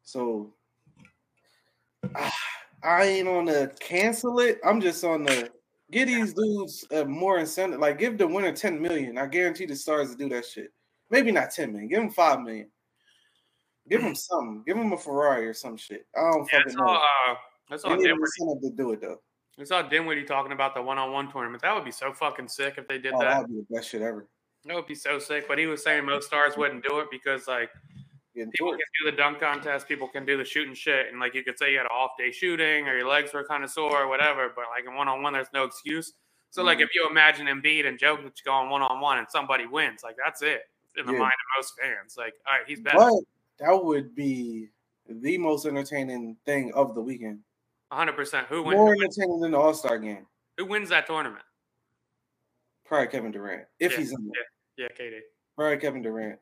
So I ain't on the cancel it. I'm just on the get these dudes uh, more incentive. Like give the winner 10 million. I guarantee the stars to do that shit. Maybe not 10 million. Give them 5 million. Give them something. Give them a Ferrari or some shit. I don't yeah, fucking know. That's all, uh, that's all to do it though. I saw Dinwiddie talking about the one-on-one tournament. That would be so fucking sick if they did oh, that. That would be the best shit ever. That would be so sick. But he was saying most stars wouldn't do it because like people can do the dunk contest, people can do the shooting shit, and like you could say you had an off day shooting or your legs were kind of sore or whatever, but like in one on one, there's no excuse. So mm-hmm. like if you imagine Embiid and Jokic going one on one and somebody wins, like that's it. in the Yeah. mind of most fans. Like, all right, he's better. But that would be the most entertaining thing of the weekend. 100. percent Who wins? More entertaining than the All Star game. who wins that tournament? Probably Kevin Durant, if Yeah, he's in there. Yeah, KD. Probably Kevin Durant.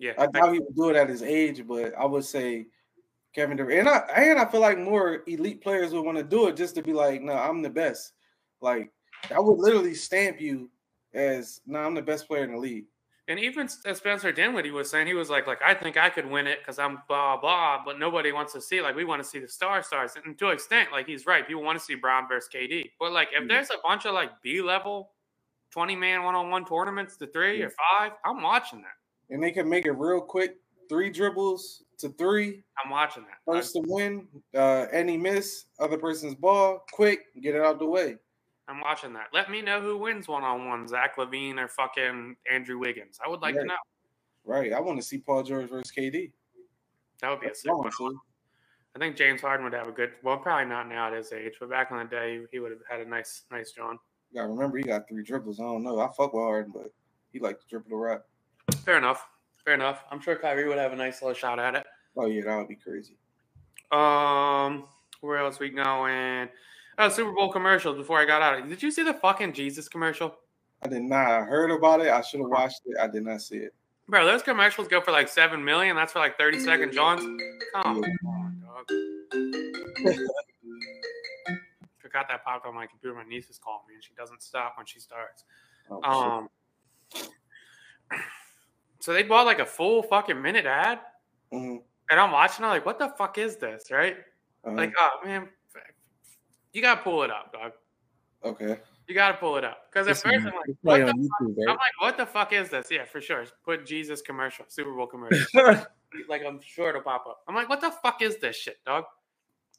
Yeah, I doubt he would do it at his age, but I would say Kevin Durant. And I and I feel like more elite players would want to do it just to be like, no, I'm the best. Like that would literally stamp you as no, I'm the best player in the league. And even as Spencer Dinwiddie was saying, he was like, like I think I could win it because I'm blah blah, but nobody wants to see. it. Like we want to see the star stars, and to an extent, like he's right. People want to see Brown versus KD. But like if Mhm. there's a bunch of like B level, twenty man one on one tournaments, to three Yeah. or five, I'm watching that. And they can make it real quick, three dribbles to three, I'm watching that. First to win, uh, any miss, other person's ball, quick, get it out the way. I'm watching that. Let me know who wins one on one, Zach LaVine or fucking Andrew Wiggins. I would like to know. Right. I want to see Paul George versus KD. That would be a That's sick one. I think James Harden would have a good. Well, probably not now at his age, but back in the day, he would have had a nice, nice John. Gotta remember he got three dribbles. I don't know. I fuck with Harden, but he like to dribble the rock. Fair enough. Fair enough. I'm sure Kyrie would have a nice little shot at it. Oh yeah, that would be crazy. Um, where else we going? Oh, Super Bowl commercials. Before I got out, did you see the fucking Jesus commercial, I did not. I heard about it. I should have watched it. I did not see it. bro? Those commercials go for like seven million. That's for like thirty second Johns. Come on, dog. Forgot that popped on my computer. My niece is calling me, and she doesn't stop when she starts. Oh, Um, so they bought like a full fucking minute ad. Mhm. and I'm watching. I'm like, what the fuck is this, right? Uh-huh. Like, oh man, you gotta pull it up, dog. okay. You gotta pull it up because at It's first I'm like, what the? YouTube, I'm like, what the fuck is this? Yeah, for sure. Put Jesus commercial, Super Bowl commercial. like I'm sure it'll pop up. I'm like, what the fuck is this shit, dog?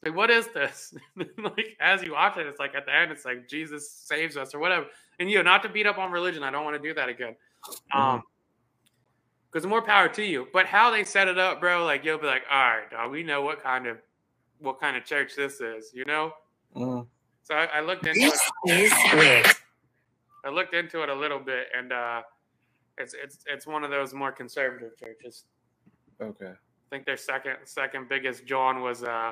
Like, what is this? like, as you watch it, it's like at the end, it's like Jesus saves us or whatever. And you know, not to beat up on religion, I don't want to do that again. Um, because more power to you. But how they set it up, bro, like you'll be like, all right, dog, we know what kind of what kind of church this is, you know? Mhm. So I, I looked into it. This is Rick. I looked into it a little bit, and uh, it's it's it's one of those more conservative churches. Okay. I think their second second biggest John was uh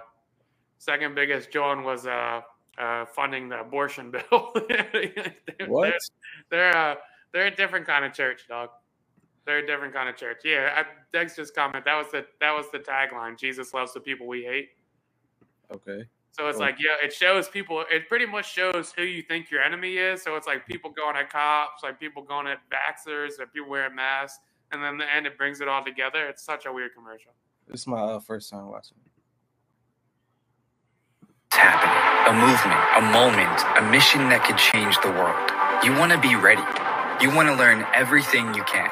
second biggest John was uh, uh funding the abortion bill. They're- What? They're, they're uh they're a different kind of church, dog. They're a different kind of church. Yeah, I, Dexter's comment that was the that was the tagline. Jesus loves the people we hate. Okay. So it's Oh. like, yeah, it shows people. It pretty much shows who you think your enemy is. So it's like people going at cops, like people going at vaxxers, or people wearing masks, and then the end it brings it all together. It's such a weird commercial. This is my uh, first time watching. It's happening. A movement, a moment, a mission that could change the world. You want to be ready. You want to learn everything you can.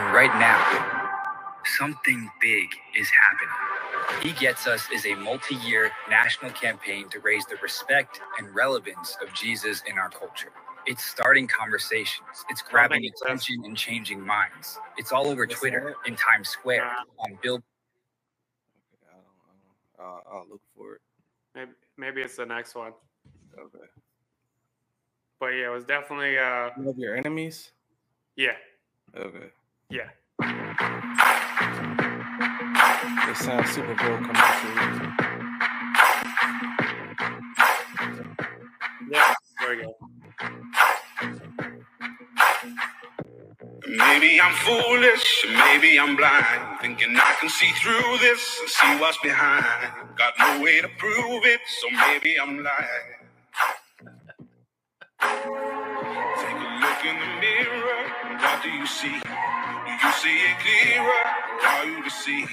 And right now, something big is happening. He Gets Us is a multi year national campaign to raise the respect and relevance of Jesus in our culture. It's starting conversations, it's grabbing makes sense. attention and changing minds. It's all over Twitter, sir. in Times Square, Yeah. on Bill Okay, I don't, I don't, uh, I'll look for it. Maybe maybe it's the next one. Okay. But yeah, it was definitely uh Love your enemies. yeah Okay. Yeah. It sounds Super Bowl commercial. Yeah, there we go. Maybe I'm foolish, maybe I'm blind, thinking I can see through this and see what's behind. Got no way to prove it, so maybe I'm lying. Take a look in the mirror, what do you see? You see it clearer, are you deceived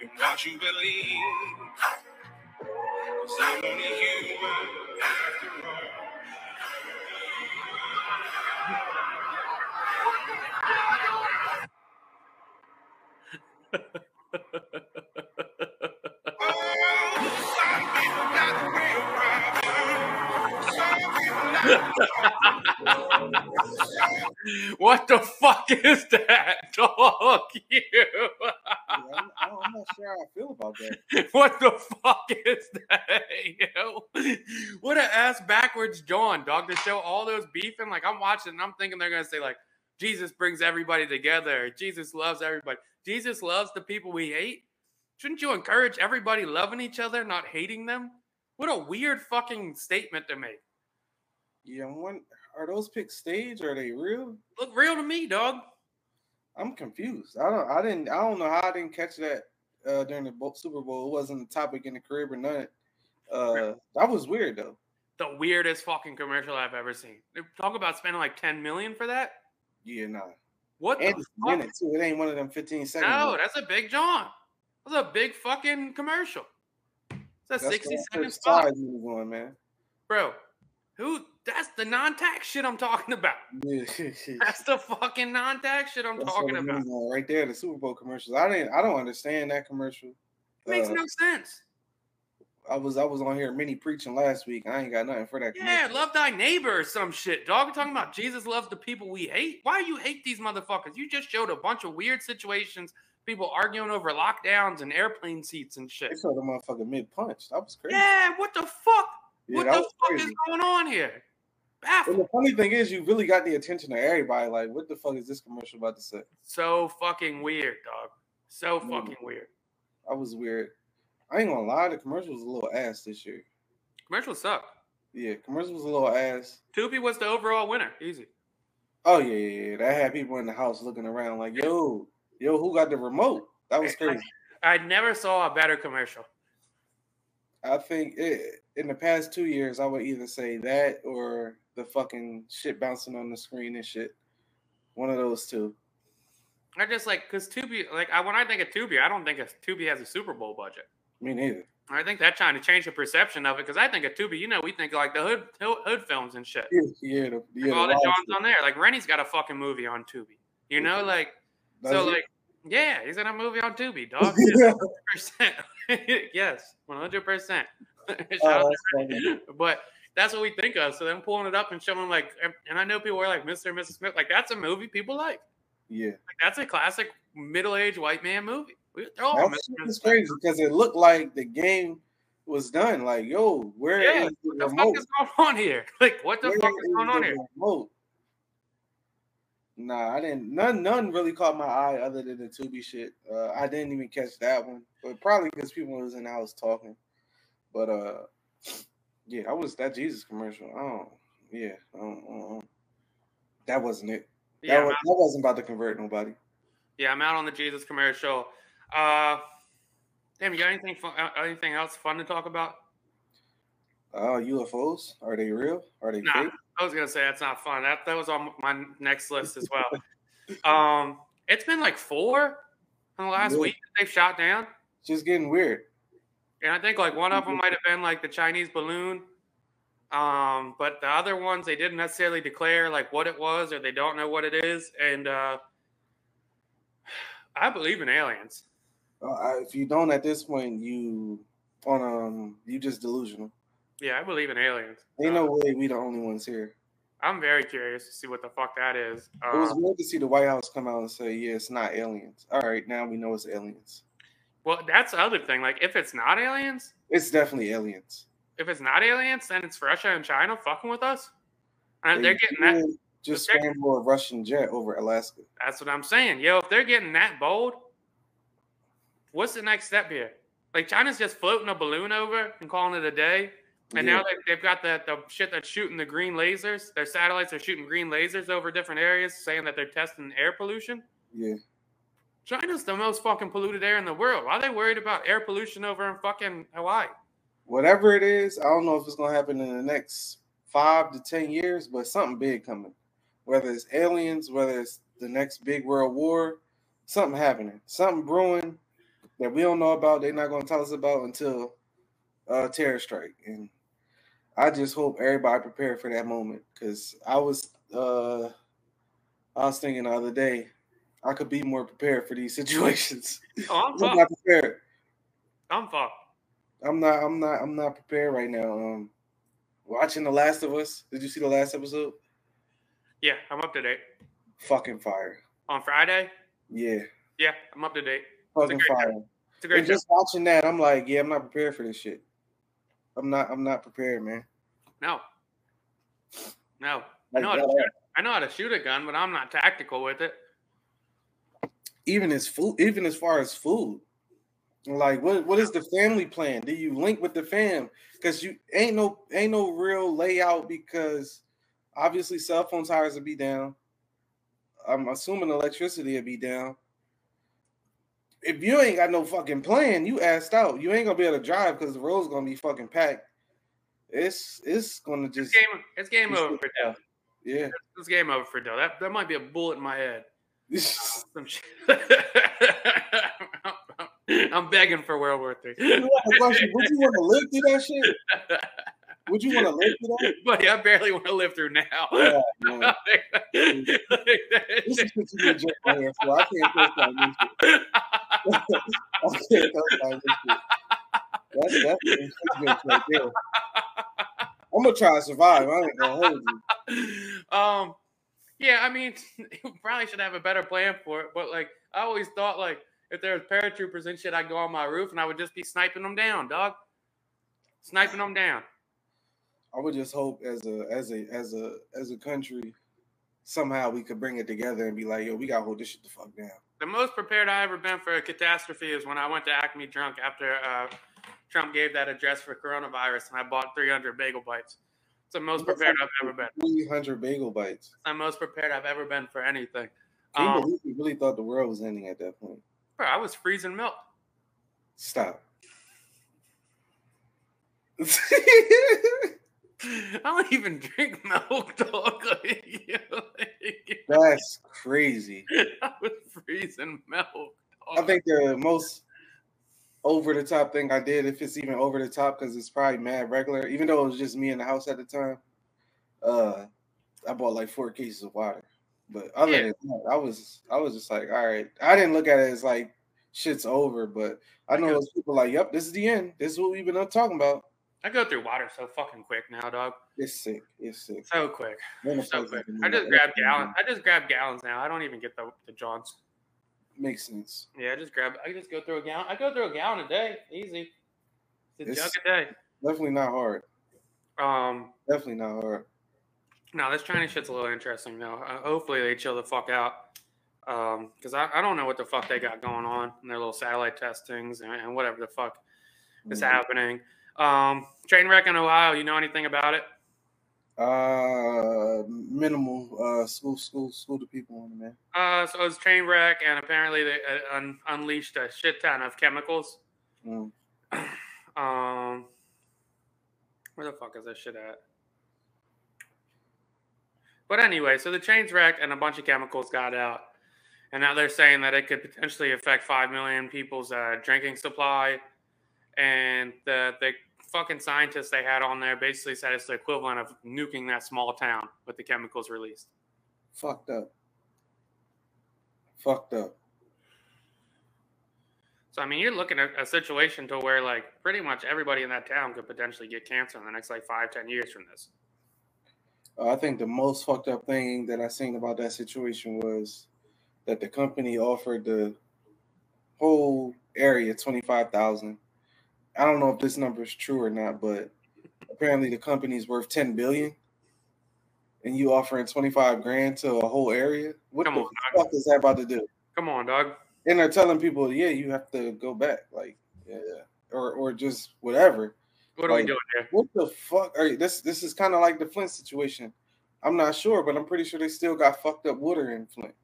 in what you believe? Cause I'm only human after all. Oh, What the fuck is that, dog? You. I'm, I'm not sure how I feel about that. what the fuck is that? Yo? What an ass backwards John, dog, to show all those beefing. Like I'm watching and I'm thinking they're gonna say like Jesus brings everybody together. Jesus loves everybody. Jesus loves the people we hate. Shouldn't you encourage everybody loving each other, not hating them? What a weird fucking statement to make. Yeah, one, are those pics staged? Are they real? Look real to me, dog. I'm confused. I don't. I didn't. I don't know how I didn't catch that uh, during the Super Bowl. It wasn't a topic in the crib or none. Uh, that was weird though. The weirdest fucking commercial I've ever seen. Talk about spending like 10 million for that. Yeah, nah. What And the fuck? minute too. It ain't one of them 15 seconds. No, that's a big John. That's a big fucking commercial. It's a That's 60 the second spot. side move on, man. Bro, who that's the non-tax shit I'm talking about. Yeah. That's the fucking non-tax shit I'm That's talking about. is right there, the Super Bowl commercials. I didn't. I don't understand that commercial. It makes Uh, no sense. I was I was on here mini preaching last week. I ain't got nothing for that. Yeah, commercial. love thy neighbor or some shit, dog. We're talking about Jesus loves the people we hate. Why you hate these motherfuckers? You just showed a bunch of weird situations, people arguing over lockdowns and airplane seats and shit. They saw the motherfucker mid punch. That was crazy. Yeah, what the fuck? Yeah, what the fuck crazy. is going on here? And the funny thing is, you really got the attention of everybody. Like, what the fuck is this commercial about to say? So fucking weird, dog. So fucking weird. I was weird. I ain't gonna lie, the commercial was a little ass this year. Commercials suck. Yeah, commercial was a little ass. Tubi was the overall winner. Easy. Oh yeah, yeah, yeah. That had people in the house looking around like, yo, yo, who got the remote? That was crazy. I never saw a better commercial. I think it, in the past two years, I would either say that or the fucking shit bouncing on the screen and shit. One of those two. I just like because Tubi, like I when I think of Tubi, I don't think of Tubi has a Super Bowl budget. Me neither. I think they're trying to change the perception of it because I think of Tubi, you know, we think like the hood hood, films and shit. Yeah, yeah, the, yeah, Like, all the the Johns on there. Like Rennie's got a fucking movie on Tubi. You know, mm-hmm. like Does so it? like yeah, he's in a movie on Tubi, dog. Yes, one hundred percent. Oh, that's. But that's what we think of. So them pulling it up and showing like, and I know people are like Mr. and Mrs. Smith. Like that's a movie people like. yeah. Like that's a classic middle-aged white man movie. We throw all That Mr. shit and was Mrs. Smith. crazy because it looked like the game was done. Like, yo, where is Yeah, the What the remote? fuck is going on here? Like, what the Where fuck is going on here? remote? Nah, I didn't. None, none really caught my eye other than the Tubi shit. Uh, I didn't even catch that one, but probably because people was in the house talking. But uh, yeah, I was that Jesus commercial. I don't. Yeah, I don't, I don't- that wasn't it. That, Yeah, was, that wasn't about to convert nobody. yeah, I'm out on the Jesus commercial. Uh, damn, you got anything fun, uh, anything else fun to talk about? Uh, UFOs are they real? Are they Nah. fake? I was gonna say that's not fun. That that was on my next list as well. um, it's been like four in the last week that they've shot down, Just getting weird. And I think like one of them might have been like the Chinese balloon. Um, but the other ones they didn't necessarily declare like what it was, or they don't know what it is. And uh, I believe in aliens. Uh, if you don't at this point, you on um, you just delusional. Yeah, I believe in aliens. Ain't Uh, no way we the only ones here. I'm very curious to see what the fuck that is. It was Uh, weird to see the White House come out and say, "Yeah, it's not aliens." All right, now we know it's aliens. Well, that's the other thing. Like, if it's not aliens, It's definitely aliens. if it's not aliens, then it's Russia and China fucking with us. And they're getting that. Just scramble a Russian jet over Alaska. That's what I'm saying. Yo, if they're getting that bold, what's the next step here? Like China's just floating a balloon over and calling it a day. And Yeah. now they, they've got the, the shit that's shooting the green lasers. Their satellites are shooting green lasers over different areas, saying that they're testing air pollution. Yeah, China's the most fucking polluted air in the world. Why are they worried about air pollution over in fucking Hawaii? whatever it is, I don't know if it's gonna happen in the next five to ten years, but something big coming. Whether it's aliens, whether it's the next big world war, something happening, something brewing that we don't know about. They're not gonna tell us about until uh, terror strike, and I just hope everybody prepared for that moment because I was uh, I was thinking the other day I could be more prepared for these situations. Oh, I'm I'm not prepared. I'm fucked. I'm not. I'm not. I'm not prepared right now. Um, watching The Last of Us. Did you see the last episode? Yeah, I'm up to date. Fucking fire. On Friday? Yeah, Yeah, I'm up to date. fucking fire. It's a great And just watching that, I'm like, yeah, I'm not prepared for this shit. I'm not. I'm not prepared, man. No. No. Like, I that- should, I know how to shoot a gun, but I'm not tactical with it. Even as food, even as far as food, like what what is the family plan? Do you link with the fam? Because you ain't no ain't no real layout because obviously cell phone towers will be down. I'm assuming electricity will be down. If you ain't got no fucking plan, you asked out. You ain't gonna be able to drive because the road's gonna be fucking packed. It's it's gonna It's just game. It's game over for Dell. yeah. It's game over for Dell. That that might be a bullet in my head. Some shit. I'm begging for World War Three. You know Would you want to live through that shit? Would you want to live through that? Buddy, I barely want to live through now. Yeah, man. This is what you get on here for. I can't co-sign this shit. I can't co-sign this shit. That's that's jokes right there. I'm gonna try to survive. I ain't gonna hold you. um, yeah, I mean, you probably should have a better plan for it. But like, I always thought like if there was paratroopers and shit, I'd go on my roof and I would just be sniping them down, dog. Sniping them down. I would just hope as a as a as a as a country somehow we could bring it together and be like, yo, we gotta hold this shit the fuck down. The most prepared I ever been for a catastrophe is when I went to Acme drunk after uh, Trump gave that address for coronavirus, and I bought 300 bagel bites. It's the most prepared I've ever been. 300 bagel bites. I'm most prepared I've ever been for anything. Can you Um, believe really thought the world was ending at that point? bro, I was freezing milk. Stop. I don't even drink milk, dog. Like, you like, That's crazy. I was freezing milk. I think the most over the top thing I did, if it's even over the top, because it's probably mad regular, even though it was just me in the house at the time. Uh, I bought like four cases of water, but other Yeah. than that, I was I was just like, all right. I didn't look at it as like shit's over, but I know Okay. those people like, yep, this is the end. This is what we've been up talking about. I go through water so fucking quick now, dog. It's sick. It's sick. So quick. So quick. I just grab gallons. I just grab gallons now. I don't even get the the Johns. Makes sense. Yeah, I just grab. I just go through a gallon. I go through a gallon a day, easy. It's a It's- jug a day. Definitely not hard. Um, Definitely not hard. no, this Chinese shit's a little interesting though. Uh, hopefully they chill the fuck out. Um, because I, I don't know what the fuck they got going on in their little satellite testings and, and whatever the fuck is Mhm. happening. Um, train wreck in Ohio. You know anything about it? Uh, minimal. Uh, school, school, school to people on it, man. Uh, so it was train wreck, and apparently they uh, un- unleashed a shit ton of chemicals. Mm. Um, where the fuck is this shit at? But anyway, so the train's wrecked and a bunch of chemicals got out, and now they're saying that it could potentially affect five million people's uh, drinking supply. And the the fucking scientists they had on there basically said it's the equivalent of nuking that small town with the chemicals released. Fucked up. Fucked up. So I mean, you're looking at a situation to where like pretty much everybody in that town could potentially get cancer in the next like five, ten years from this. Uh, I think the most fucked up thing that I seen about that situation was that the company offered the whole area twenty five thousand. I don't know if this number is true or not, but apparently the company's worth ten billion, and you offering twenty five grand to a whole area. What Come the on, fuck is that about to do? Come on, dog. And they're telling people, yeah, you have to go back, like, yeah, or or just whatever. What are we doing here? What the fuck? Are, this this is kind of like the Flint situation. I'm not sure, but I'm pretty sure they still got fucked up water in Flint.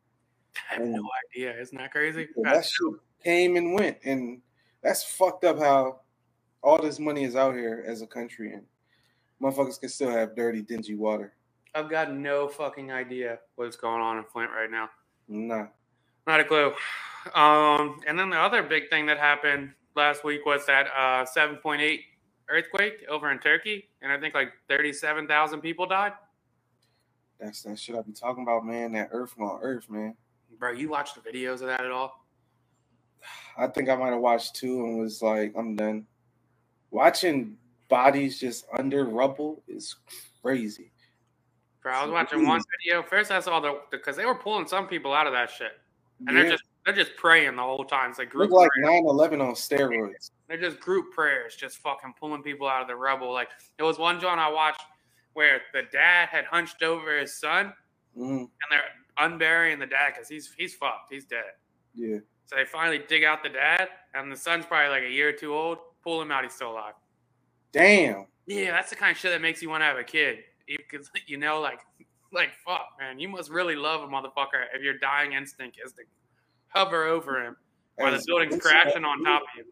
I have no idea. Isn't that crazy? Yeah, that shit came and went, and that's fucked up. How all this money is out here as a country, and motherfuckers can still have dirty, dingy water. I've got no fucking idea what's going on in Flint right now. Nah, Not a clue. Um, and then the other big thing that happened last week was that uh, 7.8 earthquake over in Turkey, and I think like 37,000 people died. that's that shit I be talking about, man. That Earth on Earth, man. Bro, you watched the videos of that at all? I think I might have watched two and was like, I'm done. Watching bodies just under rubble is crazy. Bro, I was watching one video. First, I saw the because they were pulling some people out of that shit, and they're just they're just praying the whole time. It's like group look like prayers. 9/11 on steroids. They're just group prayers, just fucking pulling people out of the rubble. Like there was one John I watched where the dad had hunched over his son, Mhm. and they're unburying the dad because he's he's fucked. He's dead. Yeah. So they finally dig out the dad, and the son's probably like a year or two old. Pull him out, he's still alive. Damn. Yeah, that's the kind of shit that makes you want to have a kid. Because you know, like, like fuck, man, you must really love a motherfucker if your dying instinct is to hover over him while the building's crashing on top of you.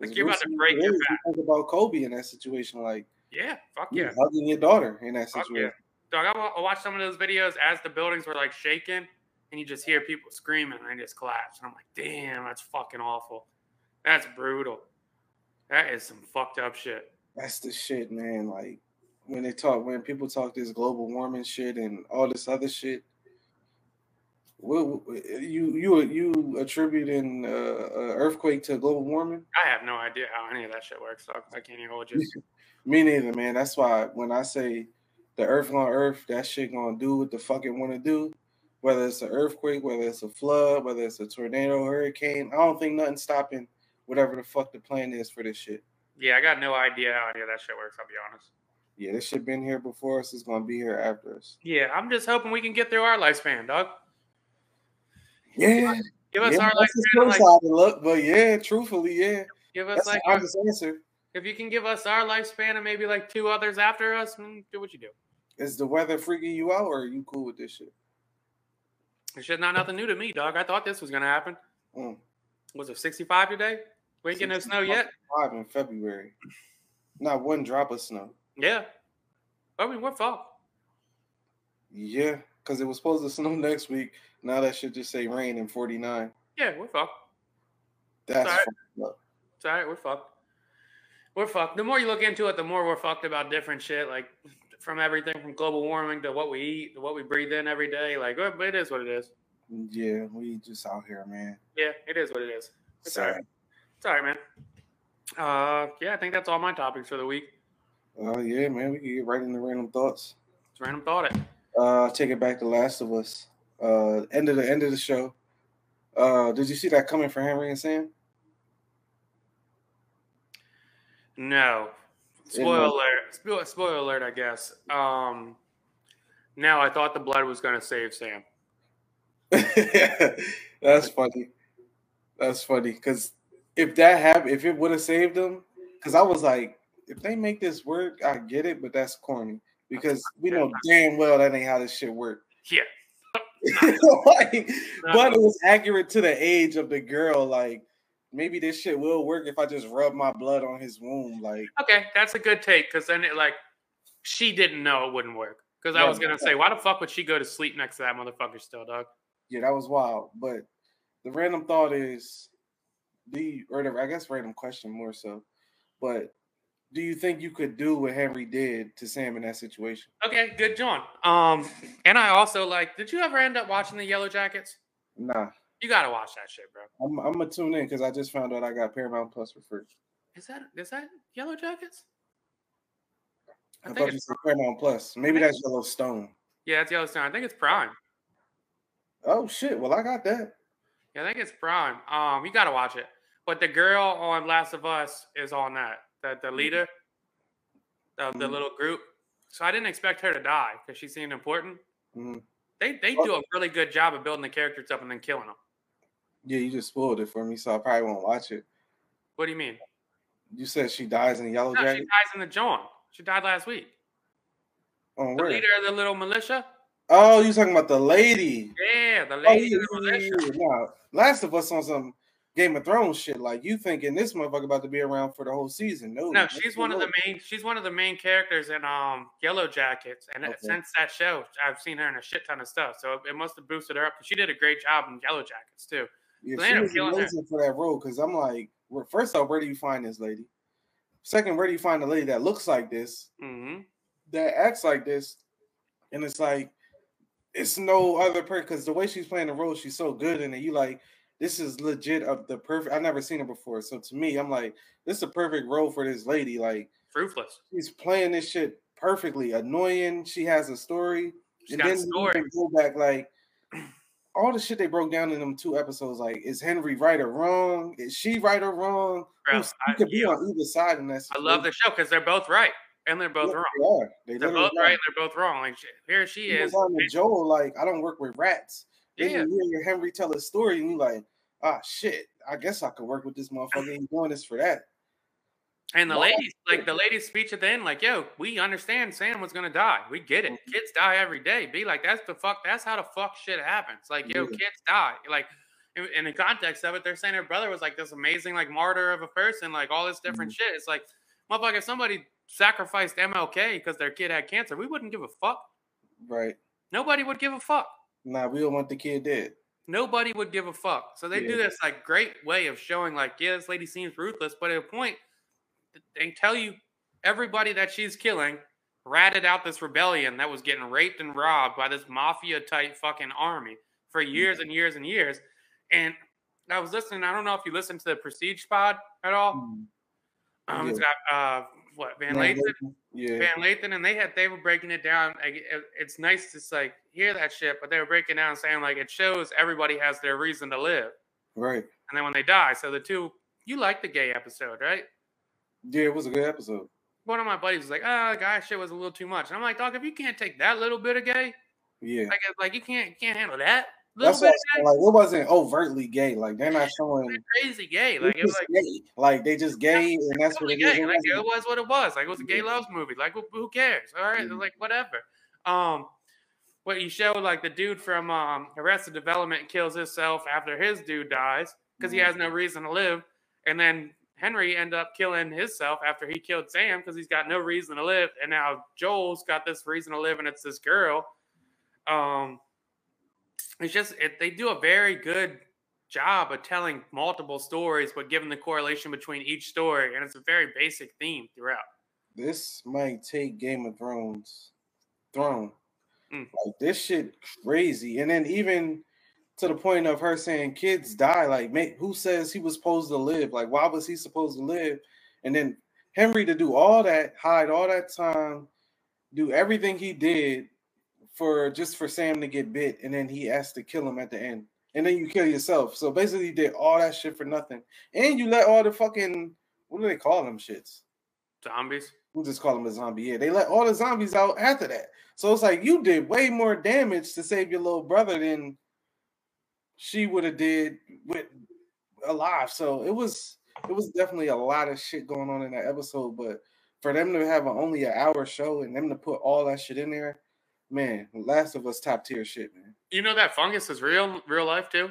Like you're about to break your back. Think about Kobe in that situation, like Yeah, fuck yeah. hugging your daughter in that Fuck situation. yeah. Dog, I watched some of those videos as the buildings were like shaking, and you just hear people screaming, and they just collapse. And I'm like, damn, that's fucking awful. That's brutal. That is some fucked up shit. That's the shit, man. Like when they talk, when people talk this global warming shit and all this other shit. What you you you attributing uh, uh, earthquake to global warming? I have no idea how any of that shit works, dog. I can't even hold you. Me neither, man. That's why when I say the earth on earth, that shit gonna do what the fuck it want to do. Whether it's an earthquake, whether it's a flood, whether it's a tornado, hurricane, I don't think nothing stopping whatever the fuck the plan is for this shit. Yeah, I got no idea how any of that shit works. I'll be honest. Yeah, this shit been here before us. It's gonna be here after us. Yeah, I'm just hoping we can get through our lifespan, dog. Yeah, Give us yeah, our lifespan, like, side to look, but yeah, truthfully, yeah, give us that's like, honest answer. if you can give us our lifespan and maybe like two others after us, do what you do. Is the weather freaking you out, or are you cool with this shit? This shit not nothing new to me, dog. I thought this was gonna happen. Mm. Was it 65 today? We ain't getting no snow yet. Five in February, not one drop of snow. Yeah. I mean, we're fucked. Yeah, because it was supposed to snow next week. Now that should just say rain in 49. Yeah, we're fucked. That's Alright. fucked up. It's all right. We're fucked. We're fucked. The more you look into it, the more we're fucked about different shit, like from everything from global warming to what we eat to what we breathe in every day. Like, it is what it is. Yeah, we just out here, man. Yeah, it is what it is. It's all Sad. right. It's all right, man. Uh, yeah, I think that's all my topics for the week. Oh yeah, man. We can get right into random thoughts. It's random thought it. Uh, take it back to Last of Us. Uh, end of the end of the show. Uh, did you see that coming for Henry and Sam? No. Spoiler alert. Spoiler, spoiler alert, I guess. Um, no, I thought the blood was going to save Sam. That's funny. That's funny because if that happened, if it would have saved them, because I was like, if they make this work, I get it, but that's corny because we know damn well that ain't how this shit work. Yeah. Like, but it was accurate to the age of the girl. Like maybe this shit will work if I just rub my blood on his wound. Like Okay, that's a good take because then it like she didn't know it wouldn't work. Because I was gonna say, why the fuck would she go to sleep next to that motherfucker still, dog? yeah, that was wild. But the random thought is, do you, or the, I guess random question more so, but do you think you could do what Henry did to Sam in that situation? Okay, good, John. Um, and I also like. Did you ever end up watching the Yellowjackets? Nah, You gotta watch that shit, bro. I'm, I'm gonna tune in because I just found out I got Paramount Plus for free. Is that is that Yellowjackets? I, I thought you said Paramount Plus. Maybe that's Yellowstone. yeah, it's Yellowstone. I think it's Prime. Oh shit! Well, I got that. Yeah, I think it's Prime. Um, you gotta watch it. But the girl on Last of Us is on that. The the leader of the Mhm. little group. So I didn't expect her to die because she seemed important. Mhm. They they Oh. do a really good job of building the characters up and then killing them. Yeah, you just spoiled it for me, so I probably won't watch it. What do you mean? You said she dies in Yellow No, she dies in the John. She died last week. On The where? leader of the little militia. Oh, you're talking about the lady? Yeah, the Oh, lady the yeah, yeah, militia. yeah. Last of Us on some Game of Thrones shit. Like you thinking this motherfucker about to be around for the whole season? No, No, she's one of the main. She's one of the main characters in um Yellowjackets, and Okay. since that show, I've seen her in a shit ton of stuff. So it, it must have boosted her up. She did a great job in Yellowjackets too. Yeah, They she was her. for that role because I'm like, first off, where do you find this lady? Second, where do you find a lady that looks like this, hmm that acts like this, and it's like, it's no other person because the way she's playing the role, she's so good in it. You like, this is legit of the perfect. I've never seen it before, so to me, I'm like, this is a perfect role for this lady. Like, Ruthless. she's playing this shit perfectly. Annoying. She has a story. She's and got a then story. can go back like all the shit they broke down in them two episodes. Like, is Henry right or wrong? Is she right or wrong? Bro, I- you could be yeah. on either side in that. I love the show because they're both right. and they're both Yeah, wrong. They are. They They're both right. and They're both wrong. Like here she He is. Joel, like, I don't work with rats. Then Yeah. you hear Henry tell a story, and you like, ah, shit. I guess I could work with this motherfucker. He's doing this for that. And the Wow. ladies, like the lady's speech at the end, like, yo, we understand Sam was gonna die. We get it. Mhm. Kids die every day. Be like, that's the fuck, that's how the fuck shit happens. Like, yo, Yeah. kids die. Like, in, in the context of it, they're saying her brother was like this amazing, like martyr of a person, like all this different Mm-hmm. shit. It's like, motherfucker, if somebody sacrificed MLK because their kid had cancer, we wouldn't give a fuck. Right. Nobody would give a fuck. Nah, we don't want the kid dead. Nobody would give a fuck. So they do this like great way of showing like, yeah, this lady seems ruthless, but at a point, they tell you everybody that she's killing ratted out this rebellion that was getting raped and robbed by this mafia type fucking army for years and years and years. And I was listening. I don't know if you listened to the Prestige Pod at all. Mm. Um, It's Yeah. got uh, what Van Lathan. Yeah. Van Lathan, and they had they were breaking it down. Like it, it's nice to like hear that shit, but they were breaking down saying like it shows everybody has their reason to live, Right. and then when they die, so the two you like the gay episode, right? Yeah, it was a good episode. One of my buddies was like, "Oh, guy shit was a little too much," and I'm like, "Dog, if you can't take that little bit of gay, Yeah. like uh, like you can't you can't handle that That's what I'm gay, saying, like it wasn't overtly gay. Like they're not showing crazy gay, like it was like." gay. Like they just gay and that's what totally it is. gay. It Like it wasn't- what it was. Like it was a gay love movie. Like who, who cares? All right, Mhm. like whatever. Um, what you show like the dude from um Arrested Development kills himself after his dude dies because he Mhm. has no reason to live, and then Henry end up killing himself after he killed Sam because he's got no reason to live, and now Joel's got this reason to live, and it's this girl. Um, it's just it, they do a very good job of telling multiple stories, but giving the correlation between each story, and it's a very basic theme throughout. this might take Game of Thrones throne. Mm. Like this shit crazy. And then even to the point of her saying kids die, like make who says he was supposed to live? Like, why was he supposed to live? And then Henry to do all that, hide all that time, do everything he did for just for Sam to get bit, and then he has to kill him at the end. And then you kill yourself. So basically, you did all that shit for nothing. And you let all the fucking what do they call them shits? Zombies. we'll just call them a zombie. Yeah, they let all the zombies out after that. So it's like you did way more damage to save your little brother than she would have did with alive. So it was it was definitely a lot of shit going on in that episode. But for them to have a, only an hour show and them to put all that shit in there, man, Last of Us top tier shit, man. You know that fungus is real, real life too.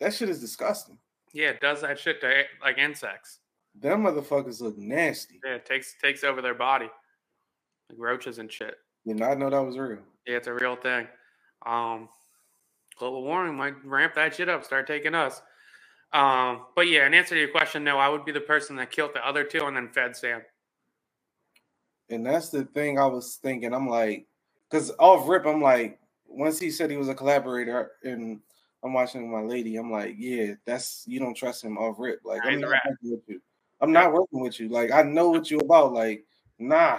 That shit is disgusting. Yeah, it does that shit to like insects. Them motherfuckers look nasty. Yeah, it takes takes over their body, like roaches and shit. Did not know that was real. Yeah, it's a real thing. Um, global warming might ramp that shit up, start taking us. Um, but yeah, in answer to your question, no, I would be the person that killed the other two and then fed Sam. And that's the thing I was thinking. I'm like, because off rip, I'm like, once he said he was a collaborator, and I'm watching my lady, I'm like, yeah, that's you don't trust him off rip. Like, I'm not working with you. I'm not working with you. Like, I know what you about. Like, nah.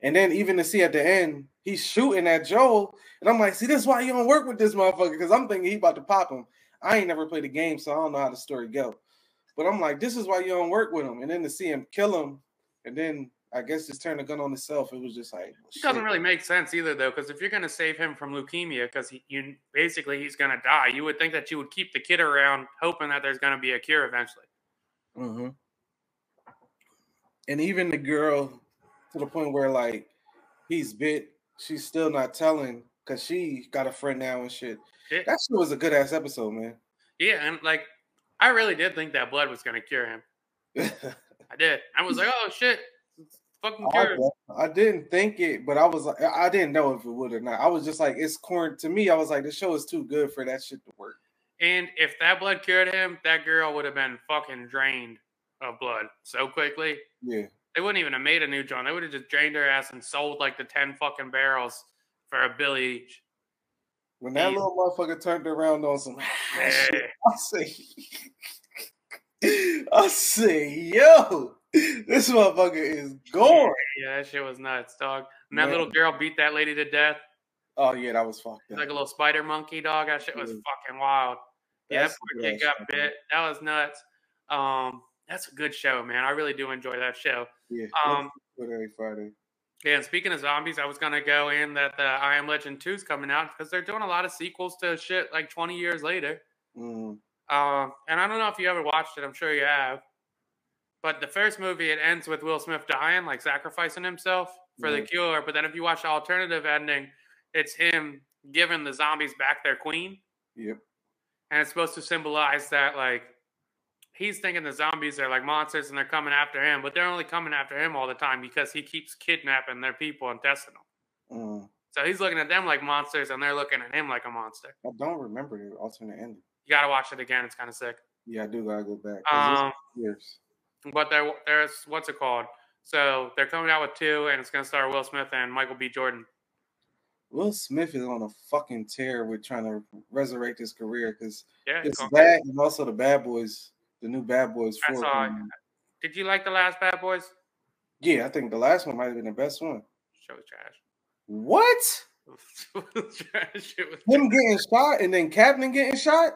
And then even to see at the end, he's shooting at Joel, and I'm like, see, this is why you don't work with this motherfucker, because I'm thinking he about to pop him. I ain't never played a game, so I don't know how the story go. But I'm like, this is why you don't work with him. And then to see him kill him, and then I guess just turn the gun on himself, it was just like It doesn't really make sense either, though, because if you're going to save him from leukemia, because you basically he's going to die, you would think that you would keep the kid around, hoping that there's going to be a cure eventually. Mhm. And even the girl to the point where like he's bit, she's still not telling because she got a friend now and shit. That shit was a good ass episode, man. Yeah, and like I really did think that blood was going to cure him. I did. I was like, oh shit, fucking I. I didn't think it, but I was like, I didn't know if it would or not. I was just like, it's corn to me. I was like, the show is too good for that shit to work. And if that blood cured him, that girl would have been fucking drained of blood so quickly. Yeah. They wouldn't even have made a new John. They would have just drained her ass and sold like the ten fucking barrels for a bill each. When that little motherfucker turned around on some I say, I say, yo, this motherfucker is going. Yeah, that shit was nuts, dog. And that Man. little girl beat that lady to death. Oh yeah, that was fucked up. like a little spider monkey dog. That shit was Yeah. fucking wild. Yeah, that poor kid got bit. That was nuts. Um, that's a good show, man. I really do enjoy that show. Yeah, Um, every Friday. Yeah, and speaking of zombies, I was gonna go in that the I Am Legend 2 is coming out because they're doing a lot of sequels to shit like 20 years later. Mm, Um, and I don't know if you ever watched it. I'm sure you have. But the first movie, it ends with Will Smith dying, like sacrificing himself for the cure. But then if you watch the alternative ending, it's him giving the zombies back their queen, yep. and it's supposed to symbolize that like he's thinking the zombies are like monsters and they're coming after him, but they're only coming after him all the time because he keeps kidnapping their people and testing them. Mm. So he's looking at them like monsters, and they're looking at him like a monster. I don't remember the alternate ending. You got to watch it again; it's kind of sick. Yeah, I do gotta go back. Um, years. But there, there's what's it called? So they're coming out with two, and it's going to star Will Smith and Michael B. Jordan. Will Smith is on a fucking tear with trying to resurrect his career because Yeah, it's that and also the Bad Boys, the new Bad Boys four. saw it. coming out. Did you like the last Bad Boys? Yeah, I think the last one might have been the best one. Show was trash. What? It was trash. Shit Him getting shot and then Captain getting shot?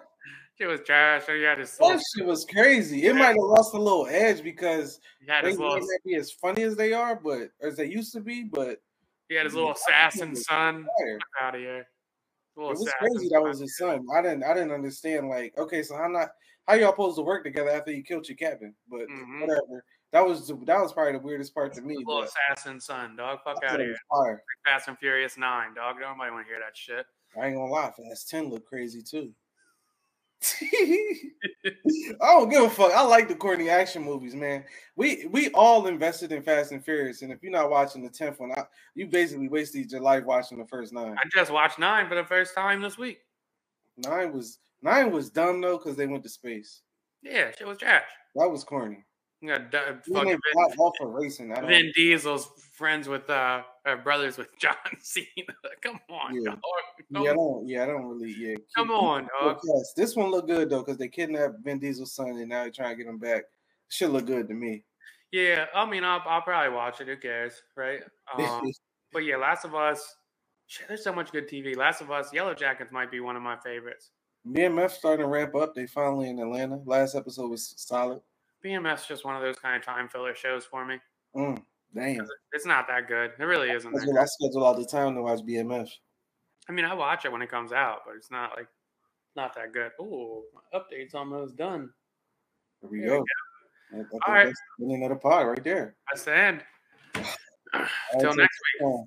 Shit was trash. He had his That shit was crazy. It might have lost a little edge because he had they little, not be as funny as they are, but as they used to be. But he had his little assassin son. out of here. It was crazy. That was his son. I didn't. I didn't understand. Like, okay, so how not? How y'all supposed to work together after you killed your captain? But Mhm. whatever. That was that was probably the weirdest part to me. Little But assassin son, dog. Fuck out of here. Fast and Furious Nine, dog. Nobody want to hear that shit. I ain't gonna lie, Fast Ten look crazy too. I don't give a fuck. I like the corny action movies, man. We we all invested in Fast and Furious, and if you're not watching the tenth one, I, you basically wasted your life watching the first nine. I just watched Nine for the first time this week. Nine was nine was dumb though because they went to space. Yeah, shit was trash. That was corny. You got du- fucking Vin, off of racing. I don't, Vin Diesel's friends with uh, uh brothers with John Cena. Come on, Yeah. dog. Come, yeah, I don't. Yeah, I don't really. Yeah, come keep- on, dog. Yes, this one looked good though because they kidnapped Vin Diesel's son and now they're trying to get him back. Should look good to me. Yeah, I mean, I'll, I'll probably watch it. Who cares, right? Um, but yeah, Last of Us. Shit, there's so much good TV. Last of Us, Yellowjackets might be one of my favorites. BMF starting to ramp up. They finally in Atlanta. Last episode was solid. BMF's just one of those kind of time filler shows for me. Mm, damn. It's not that good. It really isn't. That I schedule all the time to watch BMF. I mean, I watch it when it comes out, but it's not like not that good. My update's almost done. Here we There we go. I- I think All right. That's the beginning of the pod right there. That's the end. All right, Till so- next week. uh,